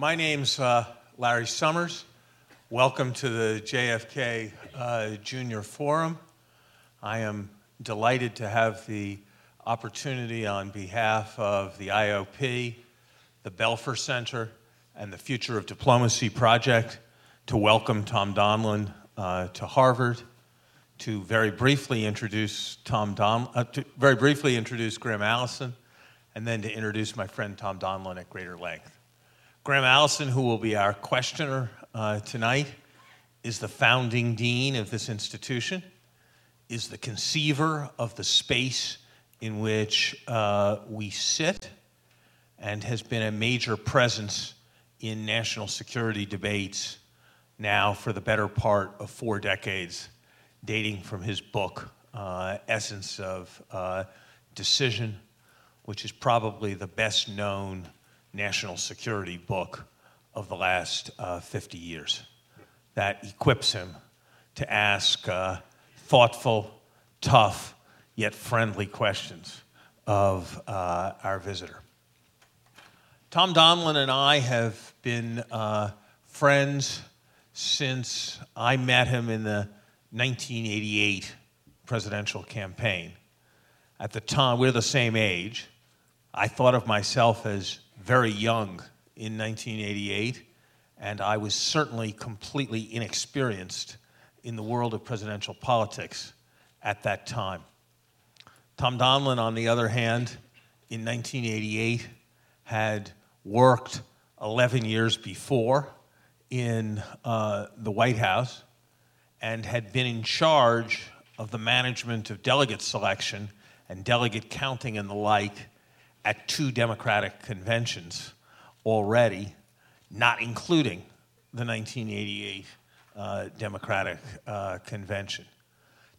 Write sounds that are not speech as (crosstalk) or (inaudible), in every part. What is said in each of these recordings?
My name's uh, Larry Summers. Welcome to the JFK uh, Junior Forum. I am delighted to have the opportunity on behalf of the IOP, the Belfer Center, and the Future of Diplomacy Project to welcome Tom Donilon uh, to Harvard, to very briefly introduce Tom Don, uh, to very briefly introduce Graham Allison, and then to introduce my friend Tom Donilon at greater length. Graham Allison, who will be our questioner uh, tonight, is the founding dean of this institution, is the conceiver of the space in which uh, we sit, and has been a major presence in national security debates now for the better part of four decades, dating from his book, uh, Essence of uh, Decision, which is probably the best known national security book of the last uh, 50 years that equips him to ask uh, thoughtful, tough, yet friendly questions of uh, our visitor. Tom Donilon and I have been uh, friends since I met him in the 1988 presidential campaign. At the time, we're the same age. I thought of myself as very young in 1988, and I was certainly completely inexperienced in the world of presidential politics at that time. Tom Donilon, on the other hand, in 1988, had worked 11 years before in uh, the White House and had been in charge of the management of delegate selection and delegate counting and the like at two Democratic conventions already, not including the 1988 uh, Democratic uh, convention.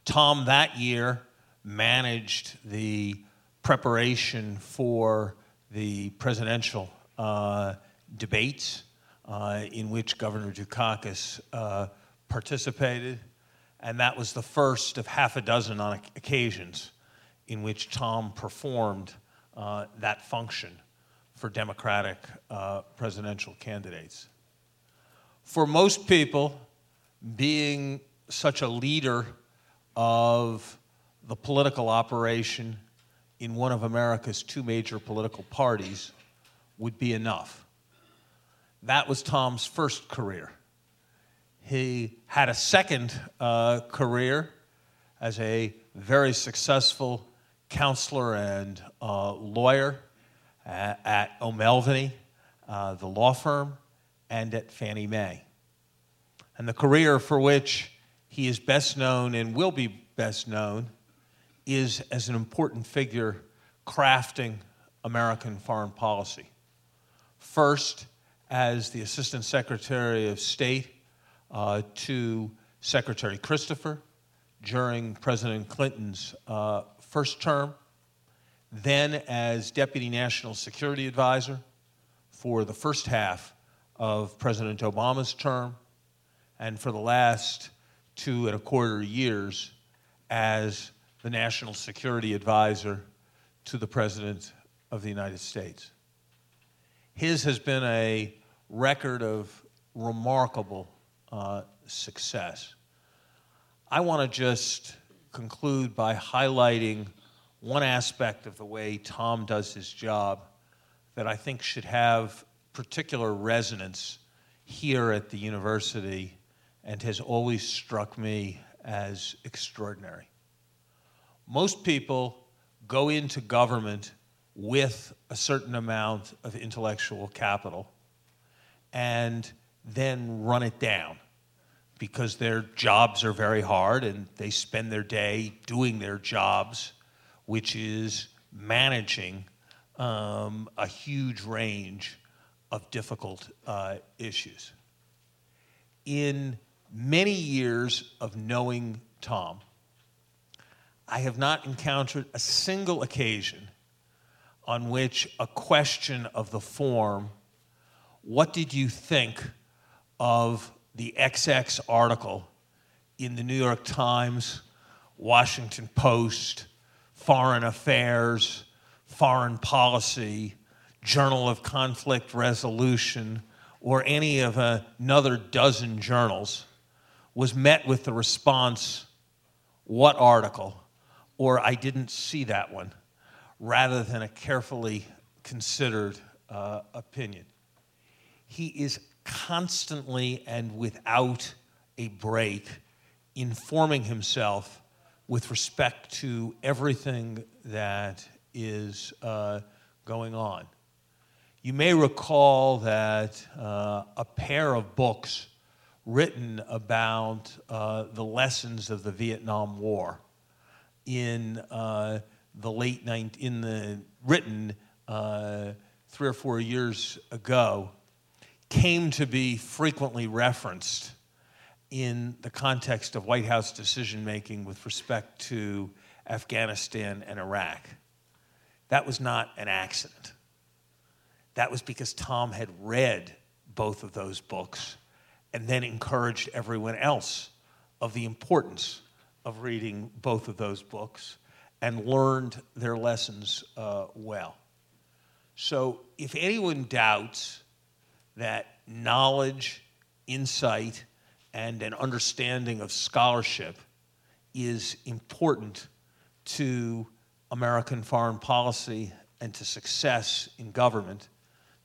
Tom that year managed the preparation for the presidential uh, debates uh, in which Governor Dukakis uh, participated, and that was the first of half a dozen on occasions in which Tom performed uh, that function for Democratic uh, presidential candidates. For most people, being such a leader of the political operation in one of America's two major political parties would be enough. That was Tom's first career. He had a second uh, career as a very successful counselor and uh, lawyer at, at O'Melveny, uh, the law firm, and at Fannie Mae. And the career for which he is best known and will be best known is as an important figure crafting American foreign policy. First, as the Assistant Secretary of State uh, to Secretary Christopher during President Clinton's uh, first term, then as Deputy National Security Advisor for the first half of President Obama's term, and for the last two and a quarter years as the National Security Advisor to the President of the United States. His has been a record of remarkable uh, success. I want to just conclude by highlighting one aspect of the way Tom does his job that I think should have particular resonance here at the university and has always struck me as extraordinary. Most people go into government with a certain amount of intellectual capital and then run it down because their jobs are very hard and they spend their day doing their jobs, which is managing um, a huge range of difficult uh, issues. In many years of knowing Tom, I have not encountered a single occasion on which a question of the form, What did you think of the XX article in the New York Times, Washington Post, Foreign Affairs, Foreign Policy, Journal of Conflict Resolution, or any of another dozen journals was met with the response, What article? or I didn't see that one, rather than a carefully considered uh, opinion. He is constantly and without a break informing himself with respect to everything that is uh, going on. You may recall that uh, a pair of books written about uh, the lessons of the Vietnam War in uh, the late 19, in the written uh, three or four years ago came to be frequently referenced in the context of White House decision making with respect to Afghanistan and Iraq. That was not an accident. That was because Tom had read both of those books and then encouraged everyone else of the importance of reading both of those books and learned their lessons uh, well. So, if anyone doubts that knowledge, insight, and an understanding of scholarship is important to American foreign policy and to success in government,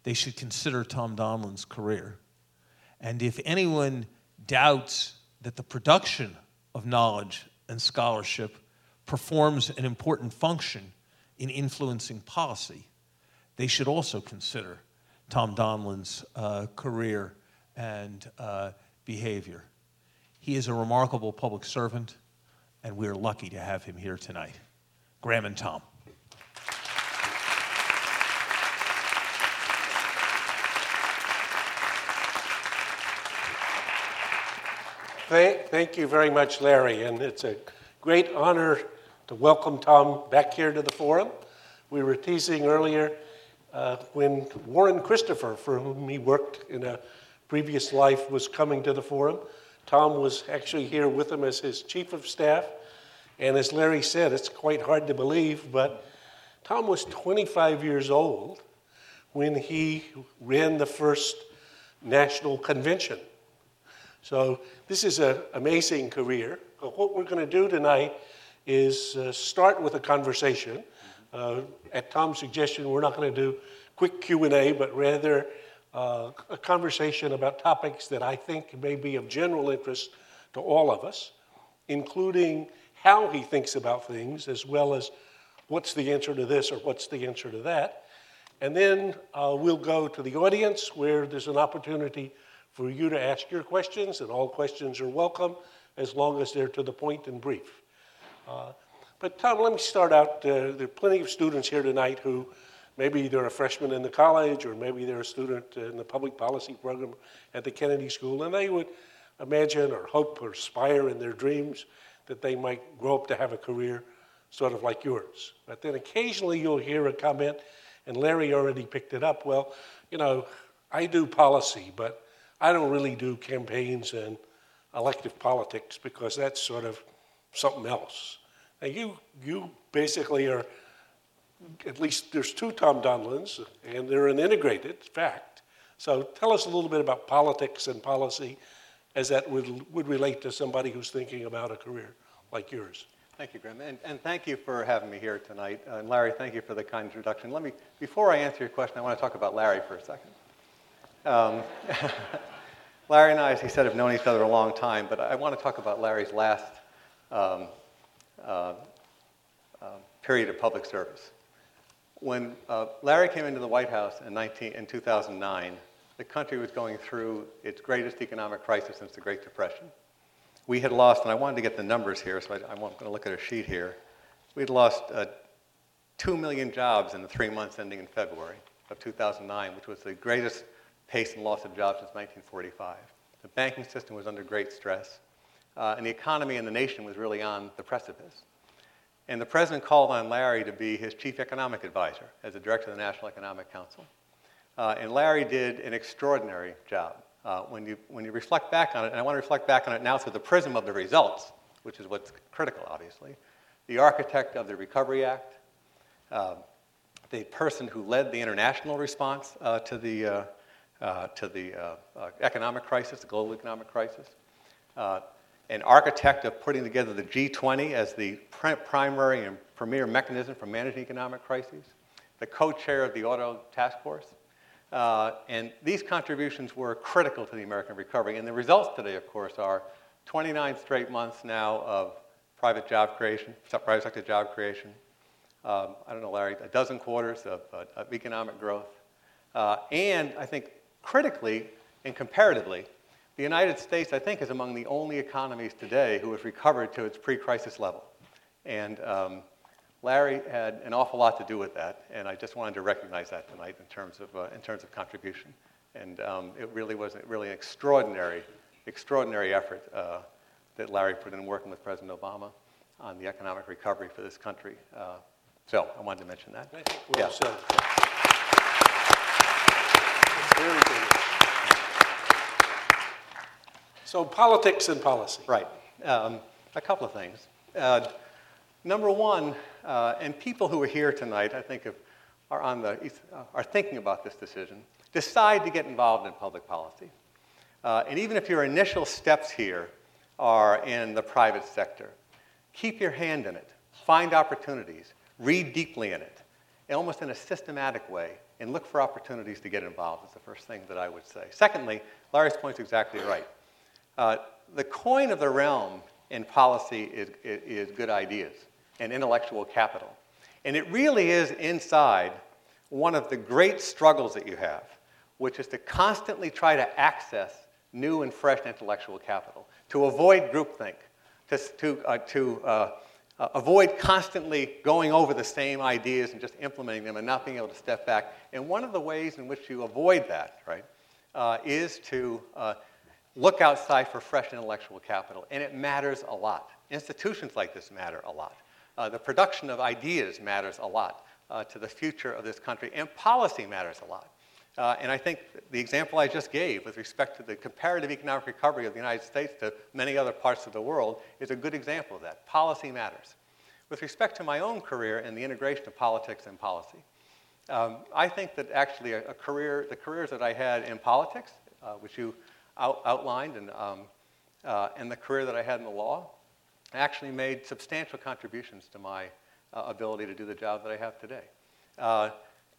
they should consider Tom Donilon's career. And if anyone doubts that the production of knowledge and scholarship performs an important function in influencing policy, they should also consider Tom Donilon's uh, career and uh, behavior. He is a remarkable public servant, and we are lucky to have him here tonight. Graham and Tom. Thank you very much, Larry, and it's a great honor to welcome Tom back here to the forum. We were teasing earlier uh, when Warren Christopher, for whom he worked in a previous life, was coming to the forum. Tom was actually here with him as his chief of staff. And as Larry said, it's quite hard to believe, but Tom was 25 years old when he ran the first national convention so this is an amazing career. But what we're going to do tonight is uh, start with a conversation. Uh, at Tom's suggestion, we're not going to do quick Q&A, but rather uh, a conversation about topics that I think may be of general interest to all of us, including how he thinks about things, as well as what's the answer to this or what's the answer to that. And then uh, we'll go to the audience where there's an opportunity for you to ask your questions, and all questions are welcome as long as they're to the point and brief. Uh, but Tom, let me start out. Uh, there are plenty of students here tonight who maybe they're a freshman in the college, or maybe they're a student in the public policy program at the Kennedy School, and they would imagine or hope or aspire in their dreams that they might grow up to have a career sort of like yours. But then occasionally you'll hear a comment, and Larry already picked it up. Well, you know, I do policy, but I don't really do campaigns and elective politics because that's sort of something else. Now you, you basically are, at least there's two Tom Donilons, and they're an integrated fact. So tell us a little bit about politics and policy as that would, would relate to somebody who's thinking about a career like yours. Thank you, Graham, and, and thank you for having me here tonight. Uh, and Larry, thank you for the kind introduction. Let me, before I answer your question, I want to talk about Larry for a second. Um, (laughs) Larry and I, as he said, have known each other a long time, but I want to talk about Larry's last um, uh, uh, period of public service. When uh, Larry came into the White House in, 19, in 2009, the country was going through its greatest economic crisis since the Great Depression. We had lost, and I wanted to get the numbers here, so I, am going to look at a sheet here. We had lost uh, 2 million jobs in the three months ending in February of 2009, which was the greatest pace and loss of jobs since 1945. The banking system was under great stress, uh, and the economy and the nation was really on the precipice. And the president called on Larry to be his chief economic advisor as the director of the National Economic Council. Uh, and Larry did an extraordinary job. Uh, when, you, when you reflect back on it, and I want to reflect back on it now through the prism of the results, which is what's critical, obviously, the architect of the Recovery Act, uh, the person who led the international response uh, to the uh, uh, to the economic crisis, the global economic crisis, an architect of putting together the G20 as the primary and premier mechanism for managing economic crises, the co chair of the Auto Task Force. Uh, and these contributions were critical to the American recovery. And the results today, of course, are 29 straight months now of private job creation, private sector job creation. Um, I don't know, Larry, a dozen quarters of, uh, of economic growth. Uh, and I think critically and comparatively, the United States, I think, is among the only economies today who has recovered to its pre crisis level. And um, Larry had an awful lot to do with that, and I just wanted to recognize that tonight in terms of, uh, in terms of contribution. And um, it really was really an extraordinary, extraordinary effort uh, that Larry put in working with President Obama on the economic recovery for this country. Uh, so I wanted to mention that. Well Yeah. said. Very good. So politics and policy. Right. Um, a couple of things. Uh, number one, uh, and people who are here tonight, I think, have, are, on the, uh, are thinking about this decision, decide to get involved in public policy. Uh, and even if your initial steps here are in the private sector, keep your hand in it. Find opportunities. Read deeply in it, almost in a systematic way, and look for opportunities to get involved, is the first thing that I would say. Secondly, Larry's point is exactly right. Uh, the coin of the realm in policy is, is, good ideas and intellectual capital. And it really is inside one of the great struggles that you have, which is to constantly try to access new and fresh intellectual capital, to avoid groupthink, to, to, uh, to uh, uh, avoid constantly going over the same ideas and just implementing them and not being able to step back. And one of the ways in which you avoid that, right, uh, is to uh, look outside for fresh intellectual capital. And it matters a lot. Institutions like this matter a lot. Uh, the production of ideas matters a lot uh, to the future of this country, and policy matters a lot. Uh, and I think the example I just gave with respect to the comparative economic recovery of the United States to many other parts of the world is a good example of that. Policy matters. With respect to my own career and the integration of politics and policy, um, I think that actually a, a, career, the careers that I had in politics, uh, which you out, outlined, and, um, uh, and the career that I had in the law, actually made substantial contributions to my uh, ability to do the job that I have today. Uh,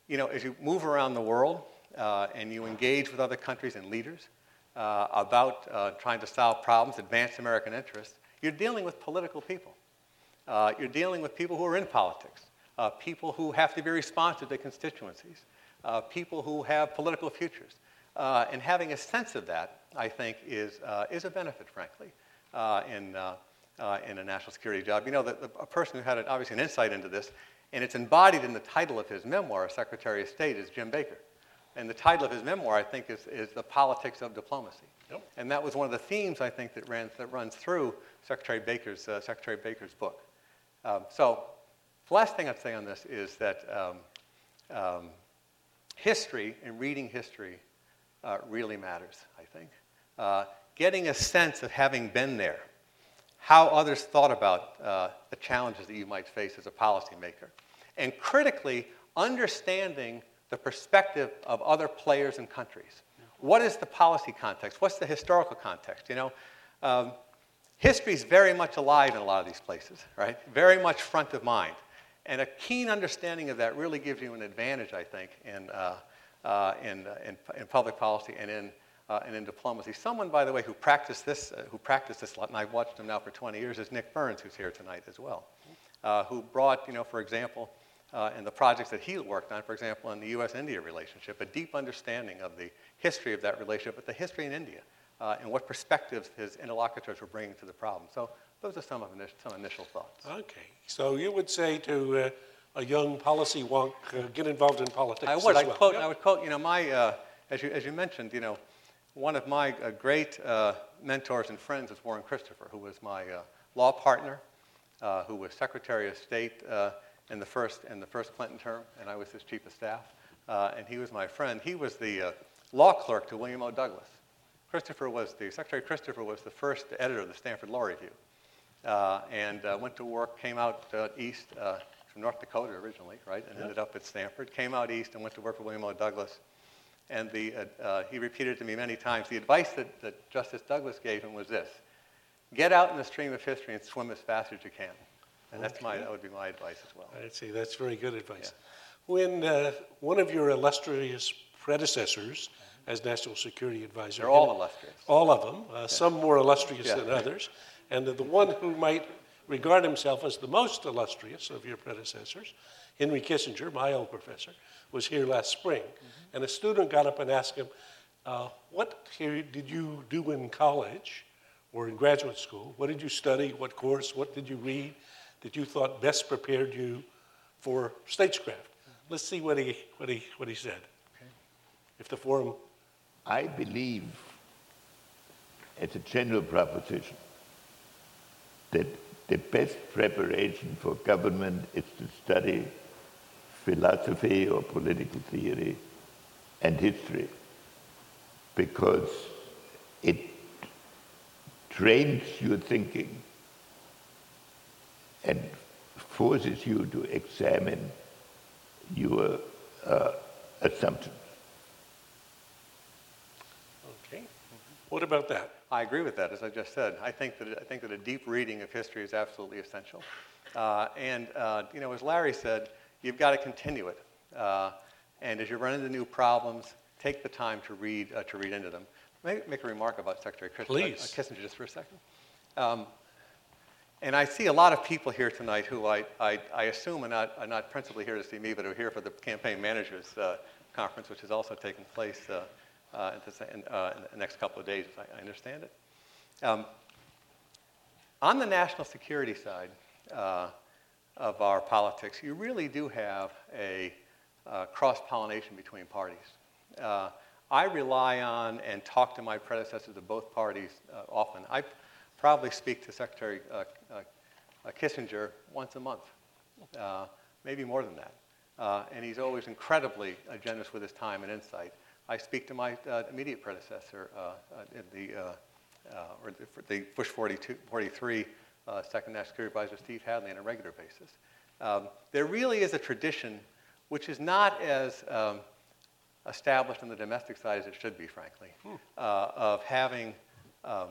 you know, as you move around the world, uh, and you engage with other countries and leaders uh, about uh, trying to solve problems, advance American interests, you're dealing with political people. You're dealing with people who are in politics, people who have to be responsive to constituencies, people who have political futures. and having a sense of that, I think, is, is a benefit, frankly, in, in a national security job. You know, the, the, a person who had an, obviously an insight into this, and it's embodied in the title of his memoir, Secretary of State, is Jim Baker. And the title of his memoir, I think, is, is The Politics of Diplomacy. Yep. And that was one of the themes, I think, that, ran, that runs through Secretary Baker's, uh, Secretary Baker's book. Um, so the last thing I'd say on this is that um, um, history and reading history uh, really matters, I think. Uh, getting a sense of having been there, how others thought about uh, the challenges that you might face as a policymaker, and critically understanding the perspective of other players and countries. What is the policy context? What's the historical context? You know, um, history is very much alive in a lot of these places, right? Very much front of mind. And a keen understanding of that really gives you an advantage, I think, in, uh, uh, in, in, in, public policy and in, uh, and in diplomacy. Someone, by the way, who practiced this, uh, who practiced this a lot, and I've watched him now for 20 years, is Nick Burns, who's here tonight as well, uh, who brought, you know, for example, uh, and the projects that he worked on, for example, in the US India relationship, a deep understanding of the history of that relationship, but the history in India, uh, and what perspectives his interlocutors were bringing to the problem. So those are some, of initial, some initial thoughts. Okay. So you would say to uh, a young policy wonk, uh, get involved in politics. I would. I well. quote, I would quote, you know, my, uh, as, you, as you mentioned, you know, one of my uh, great mentors and friends is Warren Christopher, who was my law partner, who was Secretary of State in the first in the first Clinton term, and I was his chief of staff. Uh, and he was my friend. He was the uh, law clerk to William O. Douglas. Christopher was the Secretary Christopher was the first editor of the Stanford Law Review, uh, and uh, went to work. Came out uh, east uh, from North Dakota originally, right, and ended up at Stanford. Came out east and went to work for William O. Douglas. And the, uh, uh, he repeated to me many times the advice that, that Justice Douglas gave him was this get out in the stream of history and swim as fast as you can. And that's my, that would be my advice as well. I'd say that's very good advice. When uh, one of your illustrious predecessors as National Security Advisor. They're all illustrious. All of them, uh, some more illustrious Yeah. than others. And the, the one who might regard himself as the most illustrious of your predecessors, Henry Kissinger, my old professor, was here last spring. And a student got up and asked him, uh, What did you do in college or in graduate school? What did you study? What course? What did you read that you thought best prepared you for statecraft? Let's see what he, what he, what he said. If the forum I believe, as a general proposition, that the best preparation for government is to study philosophy or political theory and history because it trains your thinking and forces you to examine your uh, assumptions. Okay. What about that? I agree with that, as I just said. I think that, I think that a deep reading of history is absolutely essential. Uh, and, uh, you know, as Larry said, you've got to continue it. Uh, and as you run into new problems, take the time to read, uh, to read into them. Make, make a remark about Secretary Kissinger, Please. uh, Kissinger just for a second. Um, and I see a lot of people here tonight who I, I, I assume are not, are not principally here to see me, but are here for the campaign managers uh, conference, which is also taking place uh, uh, at the, in, uh, in the next couple of days, as I, I understand it. Um, on the national security side uh, of our politics, you really do have a uh, cross pollination between parties. Uh, I rely on and talk to my predecessors of both parties uh, often. I probably speak to Secretary uh, uh, Kissinger once a month, uh, maybe more than that. And he's always incredibly generous with his time and insight. I speak to my immediate predecessor, the, or the Bush 42, 43 uh, Second National Security Advisor Steve Hadley on a regular basis. Um, there really is a tradition which is not as um, established on the domestic side as it should be, frankly, uh, of having um,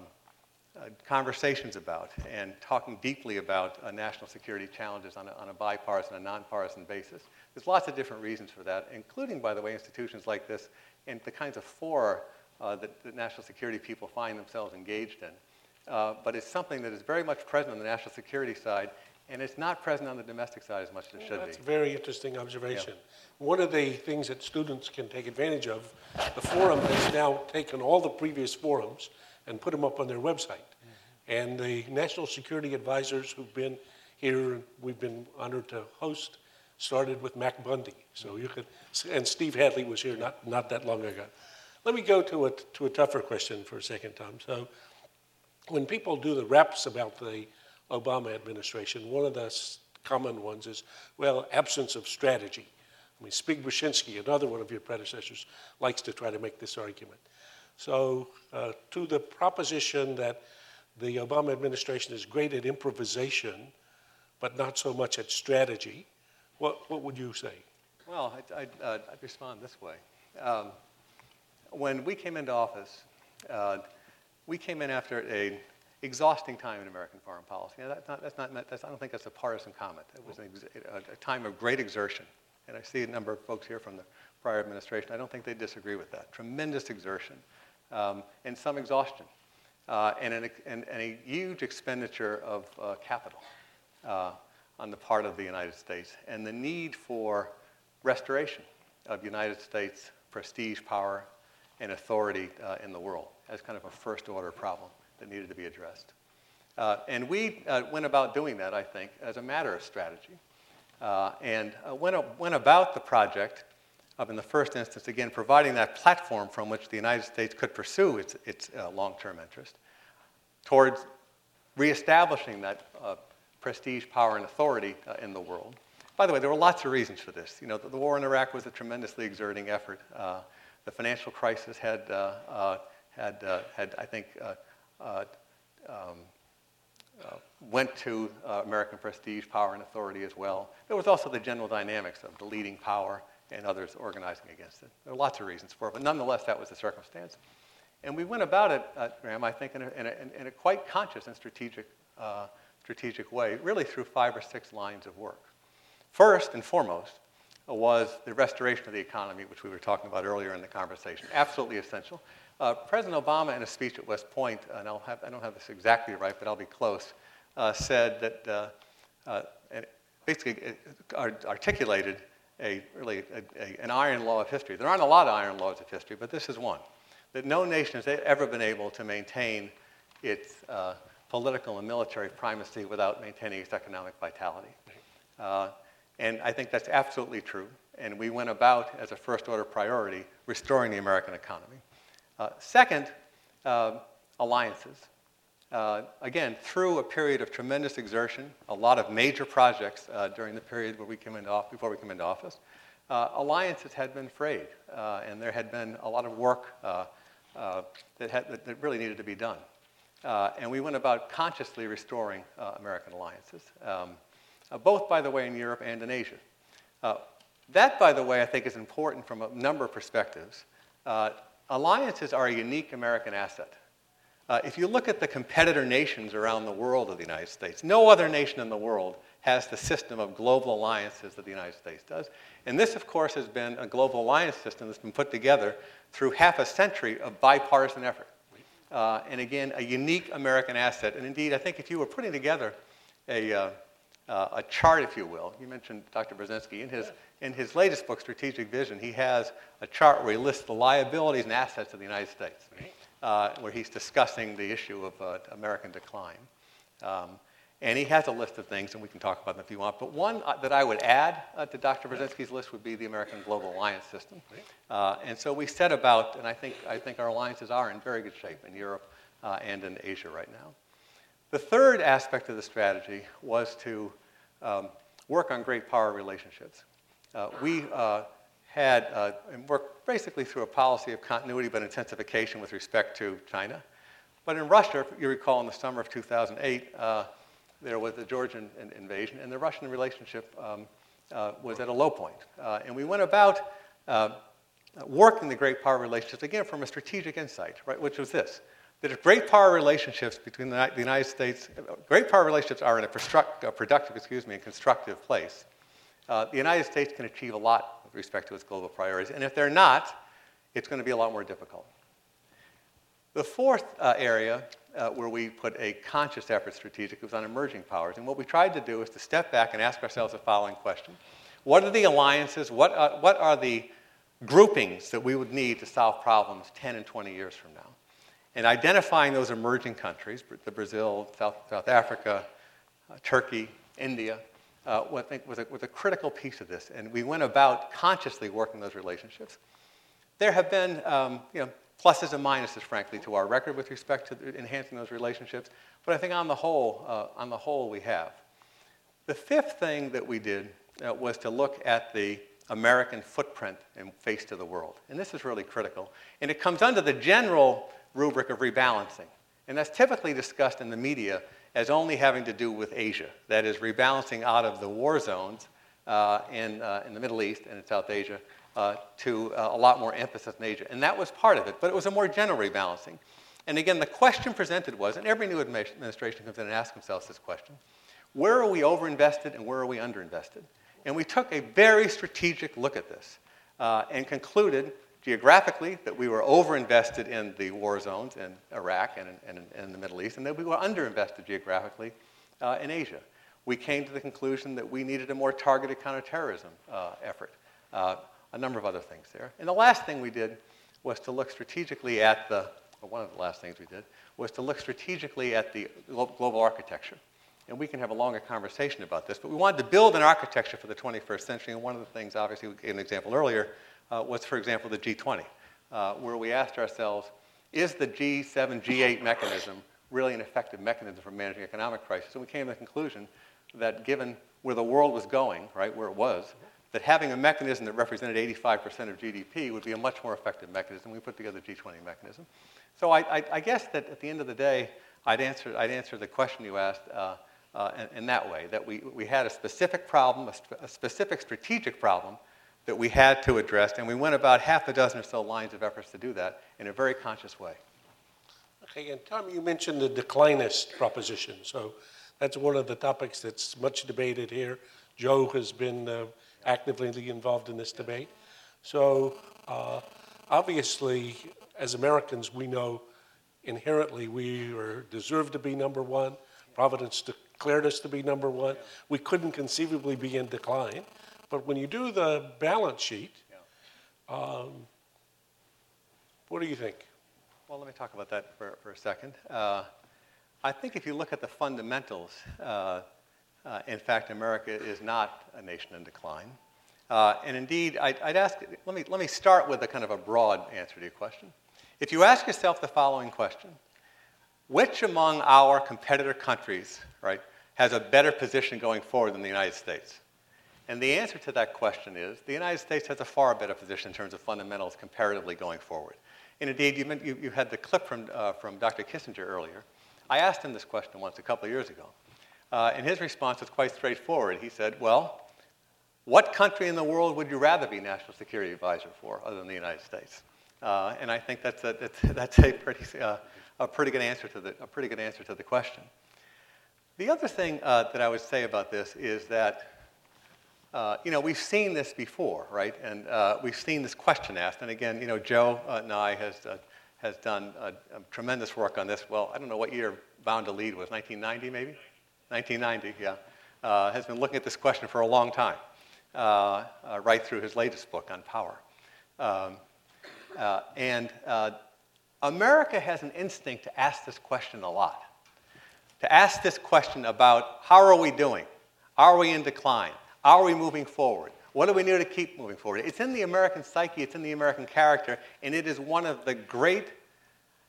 uh, conversations about and talking deeply about uh, national security challenges on a, on a bipartisan and nonpartisan basis. There's lots of different reasons for that, including, by the way, institutions like this and the kinds of fora uh, that, that national security people find themselves engaged in. Uh, but it's something that is very much present on the national security side, and it's not present on the domestic side as much as it should be. That's a very interesting observation. One of the things that students can take advantage of, the forum has now taken all the previous forums and put them up on their website. And the national security advisors who've been here, we've been honored to host, started with Mac Bundy. So you could, and Steve Hadley was here not, not that long ago. Let me go to a, to a tougher question for a second, Tom. So when people do the reps about the Obama administration, one of the common ones is, well, absence of strategy. I mean, Zbig Brzezinski, another one of your predecessors, likes to try to make this argument. So, uh, to the proposition that the Obama administration is great at improvisation, but not so much at strategy, what, what would you say? Well, I'd, I'd, uh, I'd respond this way. Um, when we came into office, uh, we came in after a exhausting time in American foreign policy. Now, that's not, that's not, that's, I don't think that's a partisan comment. It was an ex- a, a time of great exertion. And I see a number of folks here from the prior administration. I don't think they disagree with that. Tremendous exertion um, and some exhaustion, uh, and, an, and, and a huge expenditure of uh, capital uh, on the part of the United States, and the need for restoration of United States prestige, power, and authority uh, in the world as kind of a first order problem that needed to be addressed. Uh, and we uh, went about doing that, I think, as a matter of strategy. Uh, and uh, went, went about the project of, in the first instance, again, providing that platform from which the United States could pursue its, its uh, long term interest towards reestablishing that uh, prestige, power, and authority in the world. By the way, there were lots of reasons for this. You know, the, the war in Iraq was a tremendously exerting effort. The financial crisis had, had, uh, had I think, uh, uh, um, uh, went to uh, American prestige, power, and authority as well. There was also the general dynamics of the leading power and others organizing against it. There are lots of reasons for it, but nonetheless, that was the circumstance. And we went about it, Graham, I think, in a, in, a, in a, quite conscious and strategic, strategic way, really through five or six lines of work. First and foremost was the restoration of the economy, which we were talking about earlier in the conversation. Absolutely essential. Uh, President Obama, in a speech at West Point, and I'll have, I don't have this exactly right, but I'll be close, uh, said that, uh, uh basically articulated a really a, a, an iron law of history. There aren't a lot of iron laws of history, but this is one that no nation has ever been able to maintain its uh, political and military primacy without maintaining its economic vitality. Uh, and I think that's absolutely true. And we went about, as a first order priority, restoring the American economy. Uh, second, uh, alliances. Uh, again, through a period of tremendous exertion, a lot of major projects uh, during the period where we came into office, before we came into office, uh, alliances had been frayed, uh, and there had been a lot of work uh, uh, that, had, that, really needed to be done. and we went about consciously restoring American alliances, um, both, by the way, in Europe and in Asia. that, by the way, I think is important from a number of perspectives. Alliances are a unique American asset. Uh, if you look at the competitor nations around the world of the United States, no other nation in the world has the system of global alliances that the United States does. And this, of course, has been a global alliance system that's been put together through half a century of bipartisan effort. Uh, and again, a unique American asset. And indeed, I think if you were putting together a, uh, uh, a chart, if you will, you mentioned Dr. Brzezinski, in his, in his latest book, Strategic Vision, he has a chart where he lists the liabilities and assets of the United States uh, where he's discussing the issue of uh, American decline. Um, and he has a list of things, and we can talk about them if you want. But one uh, that I would add uh, to Dr. Brzezinski's list would be the American Global Alliance System. Uh, and so we set about, and I think, I think our alliances are in very good shape in Europe uh, and in Asia right now. The third aspect of the strategy was to um, work on great power relationships. we had uh, worked basically through a policy of continuity but intensification with respect to China. But in Russia, you recall in the summer of 2008, uh, there was the Georgian invasion, and the Russian relationship um, uh, was at a low point. Uh, and we went about uh, working the great power relationships, again, from a strategic insight, right, which was this that if great power relationships between the, United States, great power relationships are in a, a productive, excuse me, and constructive place, uh, the United States can achieve a lot with respect to its global priorities. And if they're not, it's going to be a lot more difficult. The fourth uh, area uh, where we put a conscious effort strategic was on emerging powers. And what we tried to do is to step back and ask ourselves the following question What are the alliances? What are, what are the groupings that we would need to solve problems 10 and 20 years from now? And identifying those emerging countries, the Brazil, South, South Africa, uh, Turkey, India, uh, was a, was a critical piece of this. And we went about consciously working those relationships. There have been um, you know, pluses and minuses, frankly, to our record with respect to enhancing those relationships. But I think on the whole, uh, on the whole, we have. The fifth thing that we did uh, was to look at the American footprint and face to the world. And this is really critical. And it comes under the general rubric of rebalancing. And that's typically discussed in the media as only having to do with Asia. That is, rebalancing out of the war zones uh, in, uh, in the Middle East and in South Asia uh, to uh, a lot more emphasis in Asia. And that was part of it, but it was a more general rebalancing. And again, the question presented was, and every new administration comes in and asks themselves this question where are we overinvested and where are we underinvested? And we took a very strategic look at this uh, and concluded geographically that we were overinvested in the war zones in Iraq and in, and in the Middle East, and that we were underinvested geographically uh, in Asia. We came to the conclusion that we needed a more targeted counterterrorism uh, effort, uh, a number of other things there. And the last thing we did was to look strategically at the, one of the last things we did, was to look strategically at the global architecture. And we can have a longer conversation about this, but we wanted to build an architecture for the 21st century, and one of the things, obviously, we gave an example earlier, uh, was, for example, the G20, uh, where we asked ourselves, is the G7, G8 mechanism really an effective mechanism for managing economic crisis? And we came to the conclusion that given where the world was going, right, where it was, that having a mechanism that represented 85% of GDP would be a much more effective mechanism. We put together the G20 mechanism. So I, I, I, guess that at the end of the day, I'd answer, I'd answer the question you asked uh, uh, in, in, that way, that we, we had a specific problem, a, sp- a specific strategic problem that we had to address, and we went about half a dozen or so lines of efforts to do that in a very conscious way. Okay, and Tom, you mentioned the declinist proposition. So that's one of the topics that's much debated here. Joe has been uh, actively involved in this debate. So uh, obviously, as Americans, we know inherently we are, deserve to be number one. Providence declared us to be number one. We couldn't conceivably be in decline. But when you do the balance sheet, um, what do you think? Well, let me talk about that for, for a second. Uh, I think if you look at the fundamentals, uh, uh, in fact, America is not a nation in decline. Uh, and indeed, I'd, I'd, ask, let me, let me start with a kind of a broad answer to your question. If you ask yourself the following question, which among our competitor countries, right, has a better position going forward than the United States? And the answer to that question is the United States has a far better position in terms of fundamentals comparatively going forward. And indeed, you, you, you had the clip from, uh, from Dr. Kissinger earlier. I asked him this question once a couple of years ago. Uh, and his response was quite straightforward. He said, Well, what country in the world would you rather be national security advisor for other than the United States? Uh, and I think that's a, that's, (laughs) that's a, pretty, uh, a, pretty good answer to the, a pretty good answer to the question. The other thing uh, that I would say about this is that uh, you know, we've seen this before, right? And uh, we've seen this question asked. And again, you know, Joe uh, Nye has, uh, has done tremendous work on this. Well, I don't know what year Bound to Lead was, 1990 maybe? 1990, yeah. Uh, has been looking at this question for a long time, uh, right through his latest book on power. Um, and America has an instinct to ask this question a lot. To ask this question about how are we doing? Are we in decline? Are we moving forward? What do we need to keep moving forward? It's in the American psyche, it's in the American character, and it is one of the great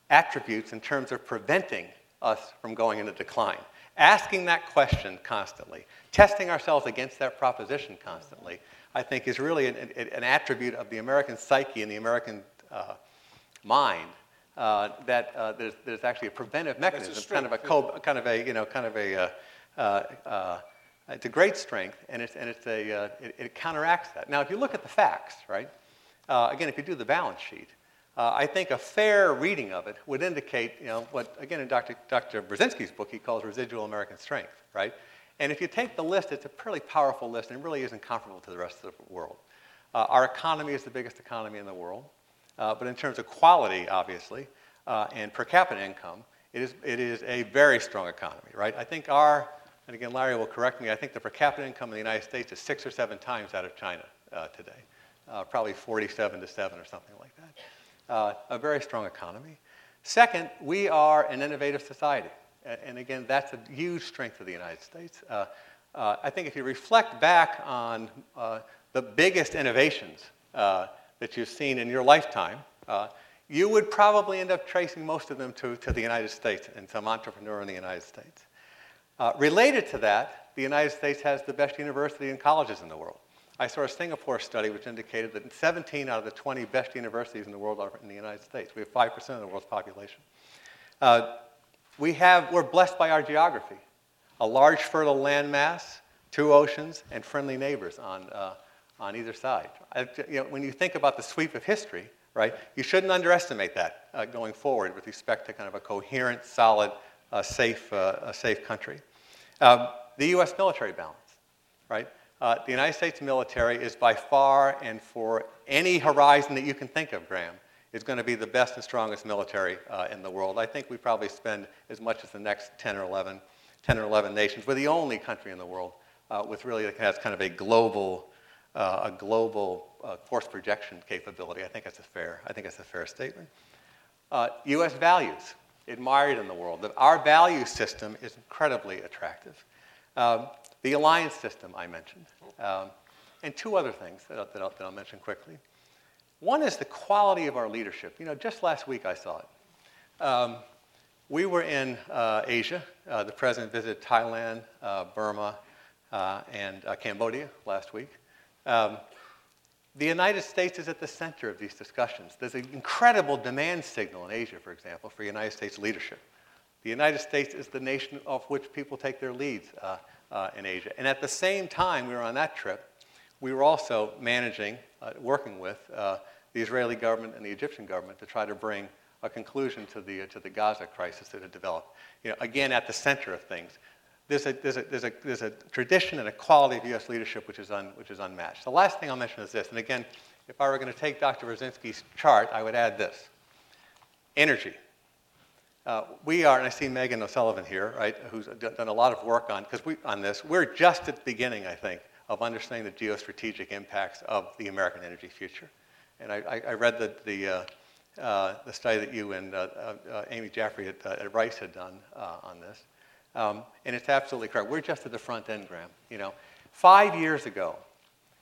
attributes in terms of preventing us from going into decline. Asking that question constantly, testing ourselves against that proposition constantly, I think is really an, an attribute of the American psyche and the American uh, mind uh, that uh, there's, there's, actually a preventive mechanism, kind of a co- kind of a you know kind of a uh, uh, uh, it's a great strength, and, it's, and it's a, uh, it, it, counteracts that. Now, if you look at the facts, right, uh, again, if you do the balance sheet, uh, I think a fair reading of it would indicate, you know, what, again, in Dr. Dr. Brzezinski's book, he calls residual American strength, right? And if you take the list, it's a pretty powerful list, and really isn't comparable to the rest of the world. Uh, our economy is the biggest economy in the world, uh, but in terms of quality, obviously, uh, and per capita income, it is, it is a very strong economy, right? I think our and again, Larry will correct me, I think the per capita income in the United States is six or seven times that of China uh, today, uh, probably 47 to 7 or something like that. Uh, a very strong economy. Second, we are an innovative society. And again, that's a huge strength of the United States. Uh, uh, I think if you reflect back on uh, the biggest innovations that you've seen in your lifetime, you would probably end up tracing most of them to, to the United States and some entrepreneur in the United States. Uh, related to that, the United States has the best university and colleges in the world. I saw a Singapore study which indicated that 17 out of the 20 best universities in the world are in the United States. We have 5% of the world's population. Uh, we have, we're blessed by our geography. A large fertile landmass, two oceans, and friendly neighbors on, uh, on either side. I, you know, when you think about the sweep of history, right, you shouldn't underestimate that uh, going forward with respect to kind of a coherent, solid a safe, uh, a safe country. Um, the U.S. military balance, right? Uh, the United States military is by far and for any horizon that you can think of, Graham, is going to be the best and strongest military uh, in the world. I think we probably spend as much as the next 10 or 11, 10 or 11 nations. We're the only country in the world uh, with really that has kind of a global, uh, a global uh, force projection capability. I think that's a fair, I think that's a fair statement. U.S. Values, admired in the world. That our value system is incredibly attractive. Um, the alliance system I mentioned, um, and two other things that I'll, that, I'll, that I'll, mention quickly. One is the quality of our leadership. You know, just last week I saw it. Um, we were in uh, Asia. Uh, the president visited Thailand, uh, Burma, uh, and uh, Cambodia last week. Um, the United States is at the center of these discussions. There's an incredible demand signal in Asia, for example, for United States leadership. The United States is the nation of which people take their leads uh, uh, in Asia. And at the same time we were on that trip, we were also managing, uh, working with uh, the Israeli government and the Egyptian government to try to bring a conclusion to the, to the Gaza crisis that had developed. You know, again, at the center of things. There's a, there's, a, there's, a, there's a tradition and a quality of U.S. leadership which is, un, which is unmatched. The last thing I'll mention is this, and again, if I were going to take Dr. Brzezinski's chart, I would add this energy. Uh, we are, and I see Megan O'Sullivan here, right, who's done a lot of work on, because we, on this. We're just at the beginning, I think, of understanding the geostrategic impacts of the American energy future. And I, I, I read the, the, uh, uh, the study that you and uh, uh, Amy Jaffe at, uh, at, Rice had done on this. Um, and it's absolutely correct. We're just at the front end, Graham. You know, five years ago,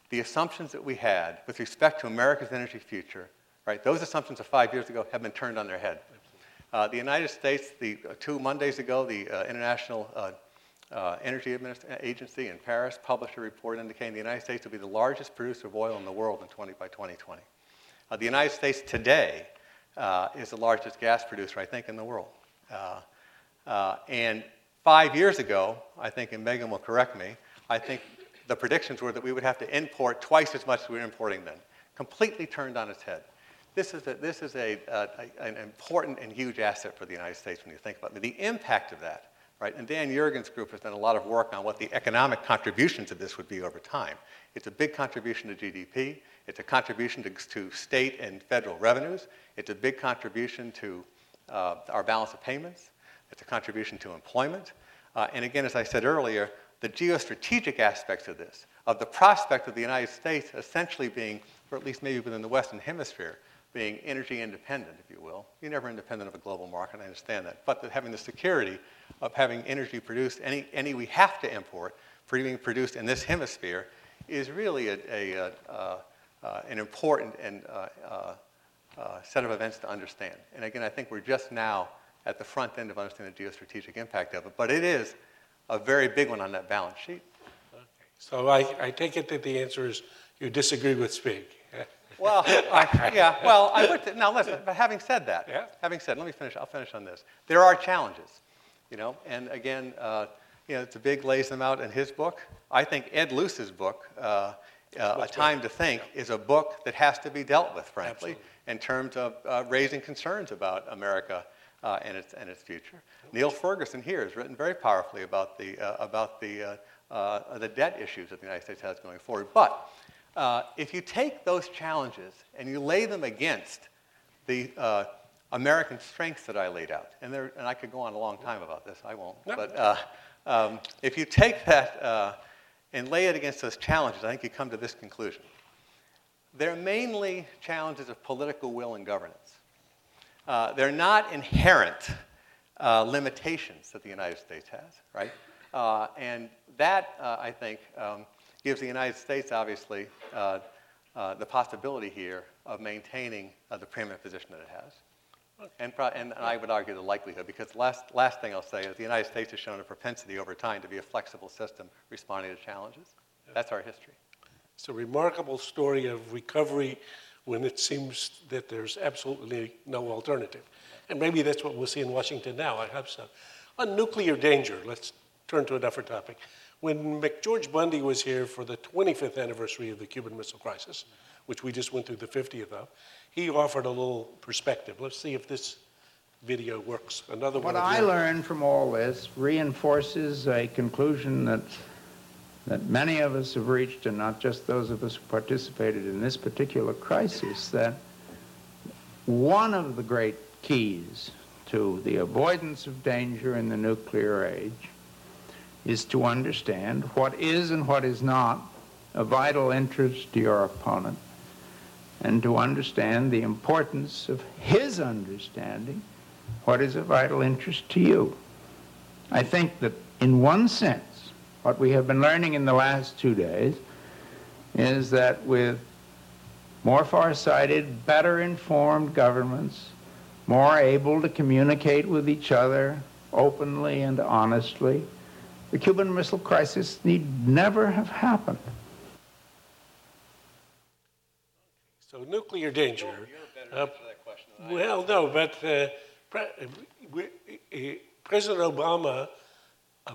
the assumptions that we had with respect to America's energy future, right, those assumptions of five years ago have been turned on their head. Uh, the United States, the, uh, two Mondays ago, the uh, International Energy Agency in Paris published a report indicating the United States will be the largest producer of oil in the world in 20, by 2020. the United States today uh, is the largest gas producer, I think, in the world. Uh, uh, and five years ago, I think, and Megan will correct me, I think the predictions were that we would have to import twice as much as we were importing then. Completely turned on its head. This is, a, this is a, a, an important and huge asset for the United States when you think about it. The impact of that, right? And Dan Yergin's group has done a lot of work on what the economic contributions of this would be over time. It's a big contribution to GDP. It's a contribution to, to state and federal revenues. It's a big contribution to uh, our balance of payments. It's a contribution to employment. Uh, and again, as I said earlier, the geostrategic aspects of this, of the prospect of the United States essentially being, or at least maybe within the Western Hemisphere, being energy independent, if you will. You're never independent of a global market, I understand that. But having the security of having energy produced, any, any we have to import, being produced in this hemisphere, is really a, a, a, uh, an important and uh, uh, set of events to understand. And again, I think we're just now at the front end of understanding the geostrategic impact of it, but it is a very big one on that balance sheet. Okay. So I, I take it that the answer is you disagree with Zbig. (laughs) well, I, yeah, well, I would, now listen, but having said that, yeah. having said, let me finish, I'll finish on this. There are challenges, you know, and again, uh, you know, Zbig lays them out in his book. I think Ed Luce's book, uh, uh, A Time to Think, is a book that has to be dealt with, frankly, Absolutely. in terms of uh, raising concerns about America uh, and, its, and its future. Niall Ferguson here has written very powerfully about the, uh, about the, uh, the debt issues that the United States has going forward. But if you take those challenges and you lay them against the American strengths that I laid out, and, there, and I could go on a long time about this, I won't, no. but um, if you take that and lay it against those challenges, I think you come to this conclusion. They're mainly challenges of political will and governance. Uh, they're not inherent uh, limitations that the United States has, right? Uh, and that, uh, I think, um, gives the United States, obviously, uh, uh, the possibility here of maintaining the preeminent position that it has. And, pro- and, I would argue the likelihood, because last, last thing I'll say is the United States has shown a propensity over time to be a flexible system responding to challenges. That's our history. It's a remarkable story of recovery when it seems that there's absolutely no alternative. And maybe that's what we'll see in Washington now. I hope so. On nuclear danger, let's turn to a different topic. When McGeorge Bundy was here for the 25th anniversary of the Cuban Missile Crisis, which we just went through the 50th of, he offered a little perspective. Let's see if this video works. Another what one. What I learned from all this reinforces a conclusion that that many of us have reached, and not just those of us who participated in this particular crisis, that one of the great keys to the avoidance of danger in the nuclear age is to understand what is and what is not a vital interest to your opponent and to understand the importance of his understanding what is a vital interest to you. I think that in one sense, what we have been learning in the last two days is that with more far-sighted, better informed governments, more able to communicate with each other openly and honestly, the Cuban Missile Crisis need never have happened. So nuclear danger. Uh, well, no, but uh, Pre- uh, President Obama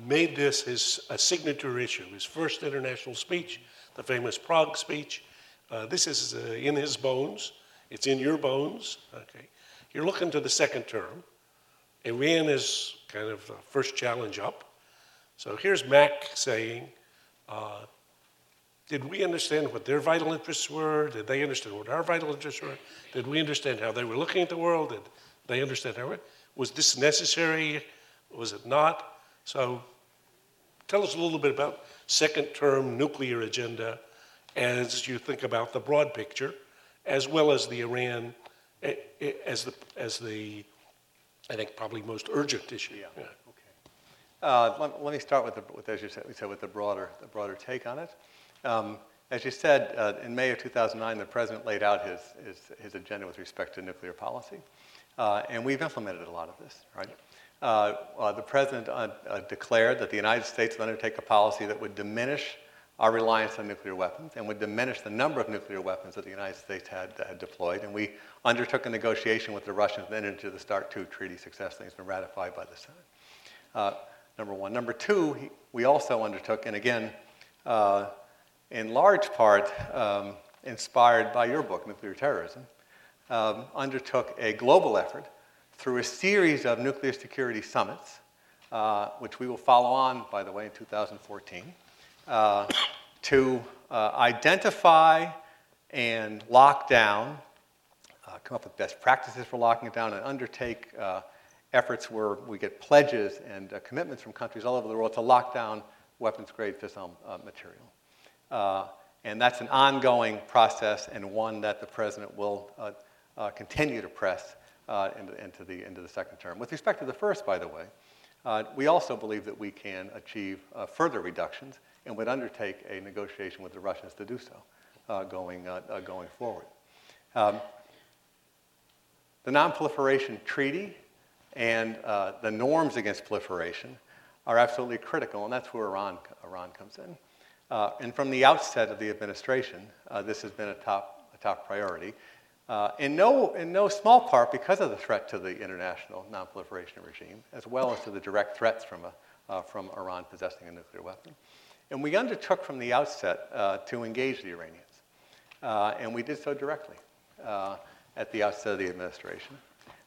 made this his a signature issue, his first international speech the famous Prague speech. Uh, this is uh, in his bones. It's in your bones. Okay. You're looking to the second term. and Iran is kind of the first challenge up. So here's Mac saying, uh, did we understand what their vital interests were? Did they understand what our vital interests were? Did we understand how they were looking at the world? Did they understand how? Was this necessary? Was it not? So tell us a little bit about second term nuclear agenda as you think about the broad picture, as well as the Iran eh, eh, as the, as the I think, probably most urgent issue. Yeah. yeah. Okay. Uh, let, let, me start with, the, with, as you said, we said, with the broader, the broader take on it. Um, as you said, uh, in May of 2009, the president laid out his, his, his agenda with respect to nuclear policy. Uh, and we've implemented a lot of this, right? Uh, uh the president uh, uh, declared that the United States would undertake a policy that would diminish our reliance on nuclear weapons and would diminish the number of nuclear weapons that the United States had, had deployed. And we undertook a negotiation with the Russians entered into the START II treaty successfully. It's been ratified by the Senate. number one. Number two, he, we also undertook, and again, in large part um, inspired by your book, Nuclear Terrorism, um, undertook a global effort through a series of nuclear security summits, uh, which we will follow on, by the way, in 2014, uh, to uh, identify and lock down, uh, come up with best practices for locking it down, and undertake uh, efforts where we get pledges and commitments from countries all over the world to lock down weapons grade fissile material. And that's an ongoing process and one that the president will uh, uh, continue to press into, into, the, into the second term. With respect to the first, by the way, we also believe that we can achieve further reductions and would undertake a negotiation with the Russians to do so going, going forward. Um, the Non-Proliferation Treaty and uh, the norms against proliferation are absolutely critical, and that's where Iran, Iran comes in. Uh, and from the outset of the administration, uh, this has been a top, a top priority. Uh, in, no, in no small part because of the threat to the international nonproliferation regime, as well as to the direct threats from, a, uh, from Iran possessing a nuclear weapon. And we undertook from the outset uh, to engage the Iranians. Uh, and we did so directly at the outset of the administration.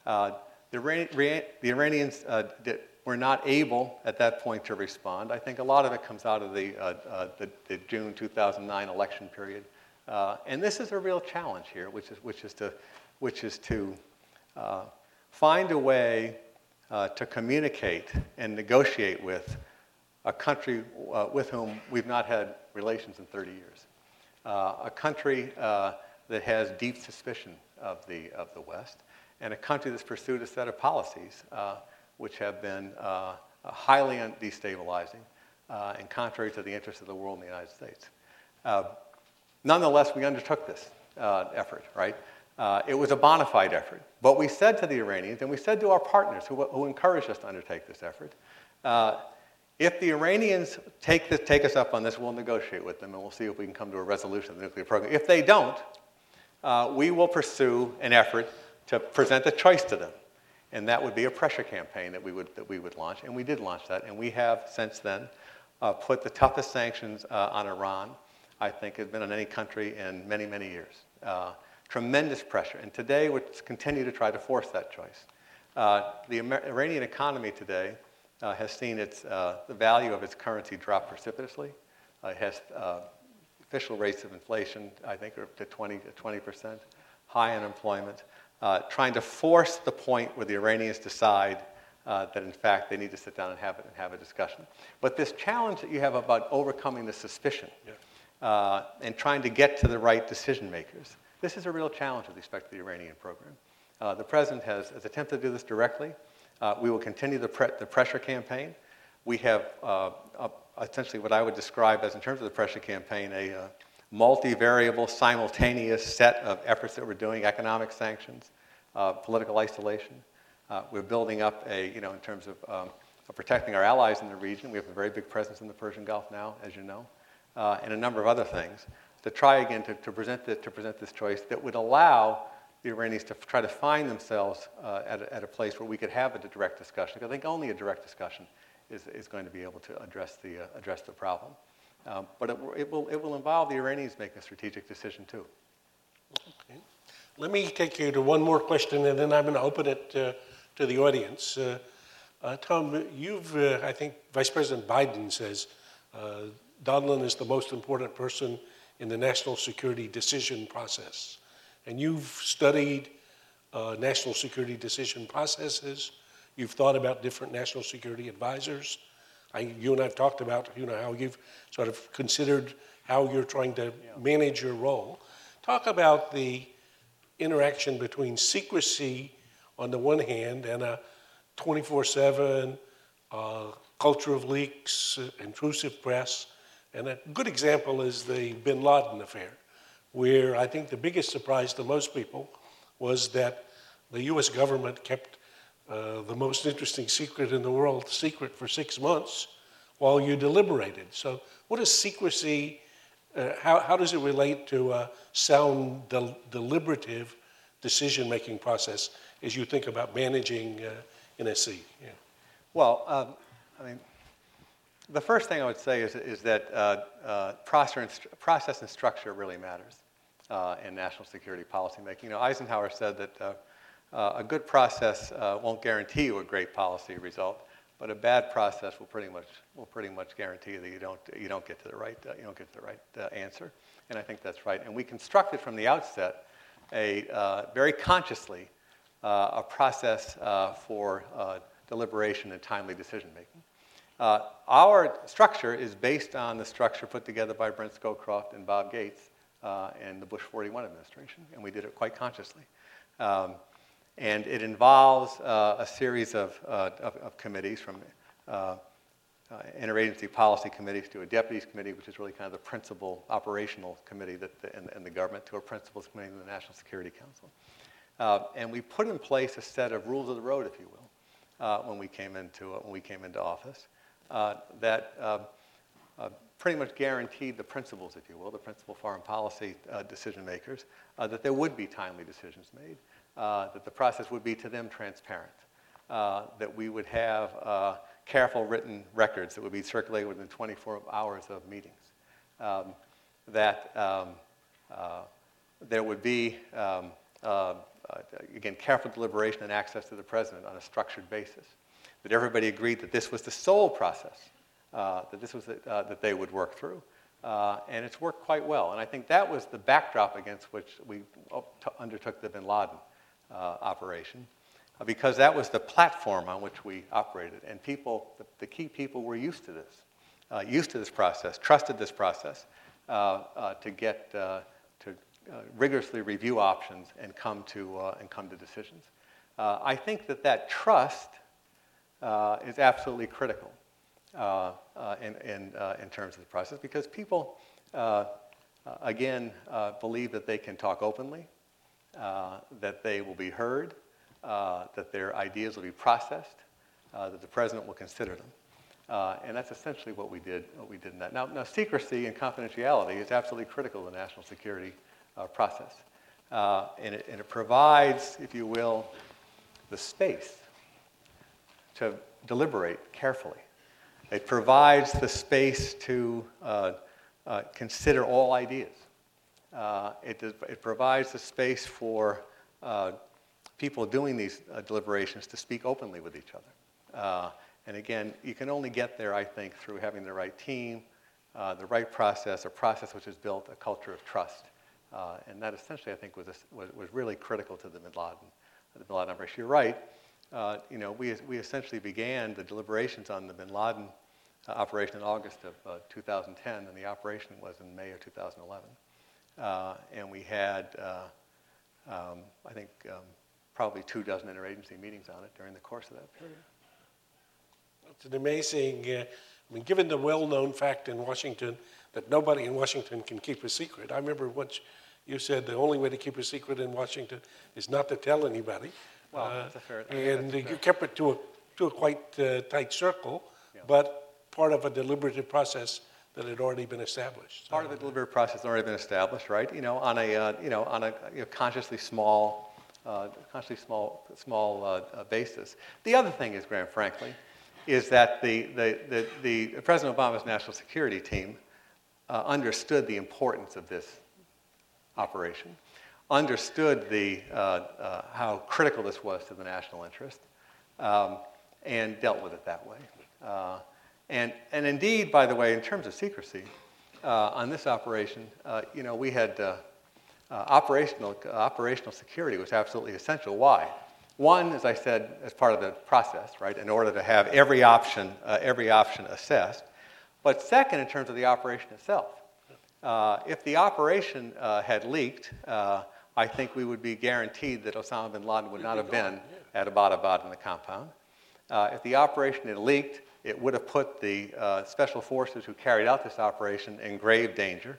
the, Iran- the Iranians did, were not able at that point to respond. I think a lot of it comes out of the, uh, uh, the, the, June 2009 election period. Uh, and this is a real challenge here, which is, which is to, which is to uh, find a way uh, to communicate and negotiate with a country uh, with whom we've not had relations in 30 years. a country that has deep suspicion of the, of the West, and a country that's pursued a set of policies which have been uh, highly destabilizing uh, and contrary to the interests of the world and the United States. Uh, nonetheless, we undertook this uh, effort, right? Uh, it was a bona fide effort. But we said to the Iranians, and we said to our partners who, who encouraged us to undertake this effort, uh, if the Iranians take, this, take us up on this, we'll negotiate with them and we'll see if we can come to a resolution of the nuclear program. If they don't, we will pursue an effort to present a choice to them and that would be a pressure campaign that we would, that we would launch. And we did launch that. And we have since then uh, put the toughest sanctions uh, on Iran, I think, has been on any country in many, many years. Uh, tremendous pressure. And today we continue to try to force that choice. Uh, the Amer- Iranian economy today uh, has seen its, uh, the value of its currency drop precipitously. it has official rates of inflation, I think, are up to 20, 20%, high unemployment uh, trying to force the point where the Iranians decide uh, that in fact they need to sit down and have, it, and have a discussion. But this challenge that you have about overcoming the suspicion yeah. Uh, and trying to get to the right decision makers, this is a real challenge with respect to the Iranian program. Uh, the president has, has, attempted to do this directly. Uh, we will continue the, pre- the, pressure campaign. We have uh, essentially what I would describe as, in terms of the pressure campaign, a multivariable, simultaneous set of efforts that we're doing economic sanctions, uh, political isolation. Uh, we're building up a, you know, in terms of, um, of, protecting our allies in the region. We have a very big presence in the Persian Gulf now, as you know, uh, and a number of other things to try again to, to, present, the, to present this choice that would allow the Iranians to try to find themselves uh, at, a, at, a, place where we could have a direct discussion. I think only a direct discussion is, is going to be able to address the, uh, address the problem. Um, but it, it, will, it will involve the Iranians making a strategic decision too. Okay. Let me take you to one more question, and then I'm going to open it uh, to the audience. Uh, uh, Tom, you've, uh, I think Vice President Biden says Donilon is the most important person in the national security decision process. And you've studied uh, national security decision processes. You've thought about different national security advisors. I, you and I have talked about you know how you've sort of considered how you're trying to manage your role. Talk about the interaction between secrecy on the one hand and a 24/7 uh, culture of leaks, uh, intrusive press, and a good example is the Bin Laden affair, where I think the biggest surprise to most people was that the U.S. government kept uh, the most interesting secret in the world secret for six months while you deliberated. So, what is secrecy? Uh, how, how does it relate to a sound, del- deliberative decision making process as you think about managing uh, NSC? Yeah. Well, um, I mean, the first thing I would say is, is that uh, uh, process, and, structure really matters uh, in national security policymaking. You know, Eisenhower said that uh, uh, a good process uh, won't guarantee you a great policy result, but a bad process will pretty much will pretty much guarantee that you don't you don't get to the right you don't get to the right answer. And I think that's right. And we constructed from the outset a very consciously a process for deliberation and timely decision making. Uh, our structure is based on the structure put together by Brent Scowcroft and Bob Gates uh, in the Bush 41 administration, and we did it quite consciously. Um, and it involves uh, a series of, uh, of, of, committees from uh, uh, interagency policy committees to a deputies committee, which is really kind of the principal operational committee that the, in, in, the government, to a principals committee in the National Security Council. and we put in place a set of rules of the road, if you will, when, we came into, when we came into office. Uh, that uh, uh, pretty much guaranteed the principals, if you will, the principal foreign policy decision makers, that there would be timely decisions made, that the process would be to them transparent, that we would have careful written records that would be circulated within 24 hours of meetings, um, that um, uh, there would be, um, uh, again, careful deliberation and access to the president on a structured basis that everybody agreed that this was the sole process, uh, that this was the, uh, that they would work through. Uh, and it's worked quite well. And I think that was the backdrop against which we undertook the bin Laden uh, operation, uh, because that was the platform on which we operated. And people, the, the key people were used to this, uh, used to this process, trusted this process to get to rigorously review options and come to, and come to decisions. I think that that trust uh, is absolutely critical uh, uh, in, in, in, terms of the process because people, again, believe that they can talk openly, that they will be heard, that their ideas will be processed, that the president will consider them. Uh, and that's essentially what we did. What we did in that. Now, now secrecy and confidentiality is absolutely critical to the national security uh, process, uh, and it, and, it, provides, if you will, the space to deliberate carefully. It provides the space to uh, uh, consider all ideas. Uh, it, it, provides the space for uh, people doing these uh, deliberations to speak openly with each other. Uh, and again, you can only get there, I think, through having the right team, the right process, a process which has built a culture of trust. and that essentially, I think, was, a, was, was really critical to the bin Laden, the bin Laden operation. You're right uh, you know, we, we essentially began the deliberations on the bin Laden uh, operation in August of uh, 2010, and the operation was in May of 2011. Uh, and we had, uh, um, I think, um, probably two dozen interagency meetings on it during the course of that period. It's an amazing, I mean, given the well known fact in Washington that nobody in Washington can keep a secret. I remember once you said the only way to keep a secret in Washington is not to tell anybody. Well, uh, that's a fair. And you kept it to a, to a quite uh, tight circle, but part of a deliberative process that had already been established. Part of the deliberative process had already been established, right? You know, on a, uh, you know, on a you know, consciously small, uh, consciously small, small uh, uh, basis. The other thing is, Graham, frankly, is that the, the, the, the President Obama's national security team uh, understood the importance of this operation, understood the, uh, uh, how critical this was to the national interest, um, and dealt with it that way. Uh, and, and indeed, by the way, in terms of secrecy, uh, on this operation, uh, you know, we had operational, operational security was absolutely essential. Why? One, as I said, as part of the process, right, in order to have every option, every option assessed. But second, in terms of the operation itself, uh, if the operation uh, had leaked, uh, I think we would be guaranteed that Osama bin Laden would not have been at Abbottabad in the compound. Uh, if the operation had leaked, it would have put the uh, special forces who carried out this operation in grave danger.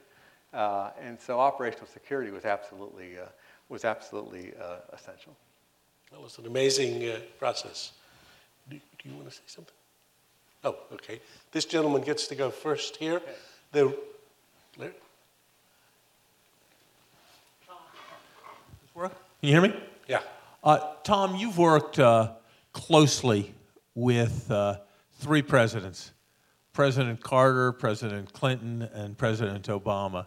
Uh, and so operational security was absolutely, was absolutely essential. That was an amazing process. Do, do you want to say something? Oh, okay. This gentleman gets to go first here. The, Larry? Can you hear me? Yeah. Uh, Tom, you've worked uh, closely with uh, three presidents President Carter, President Clinton, and President Obama.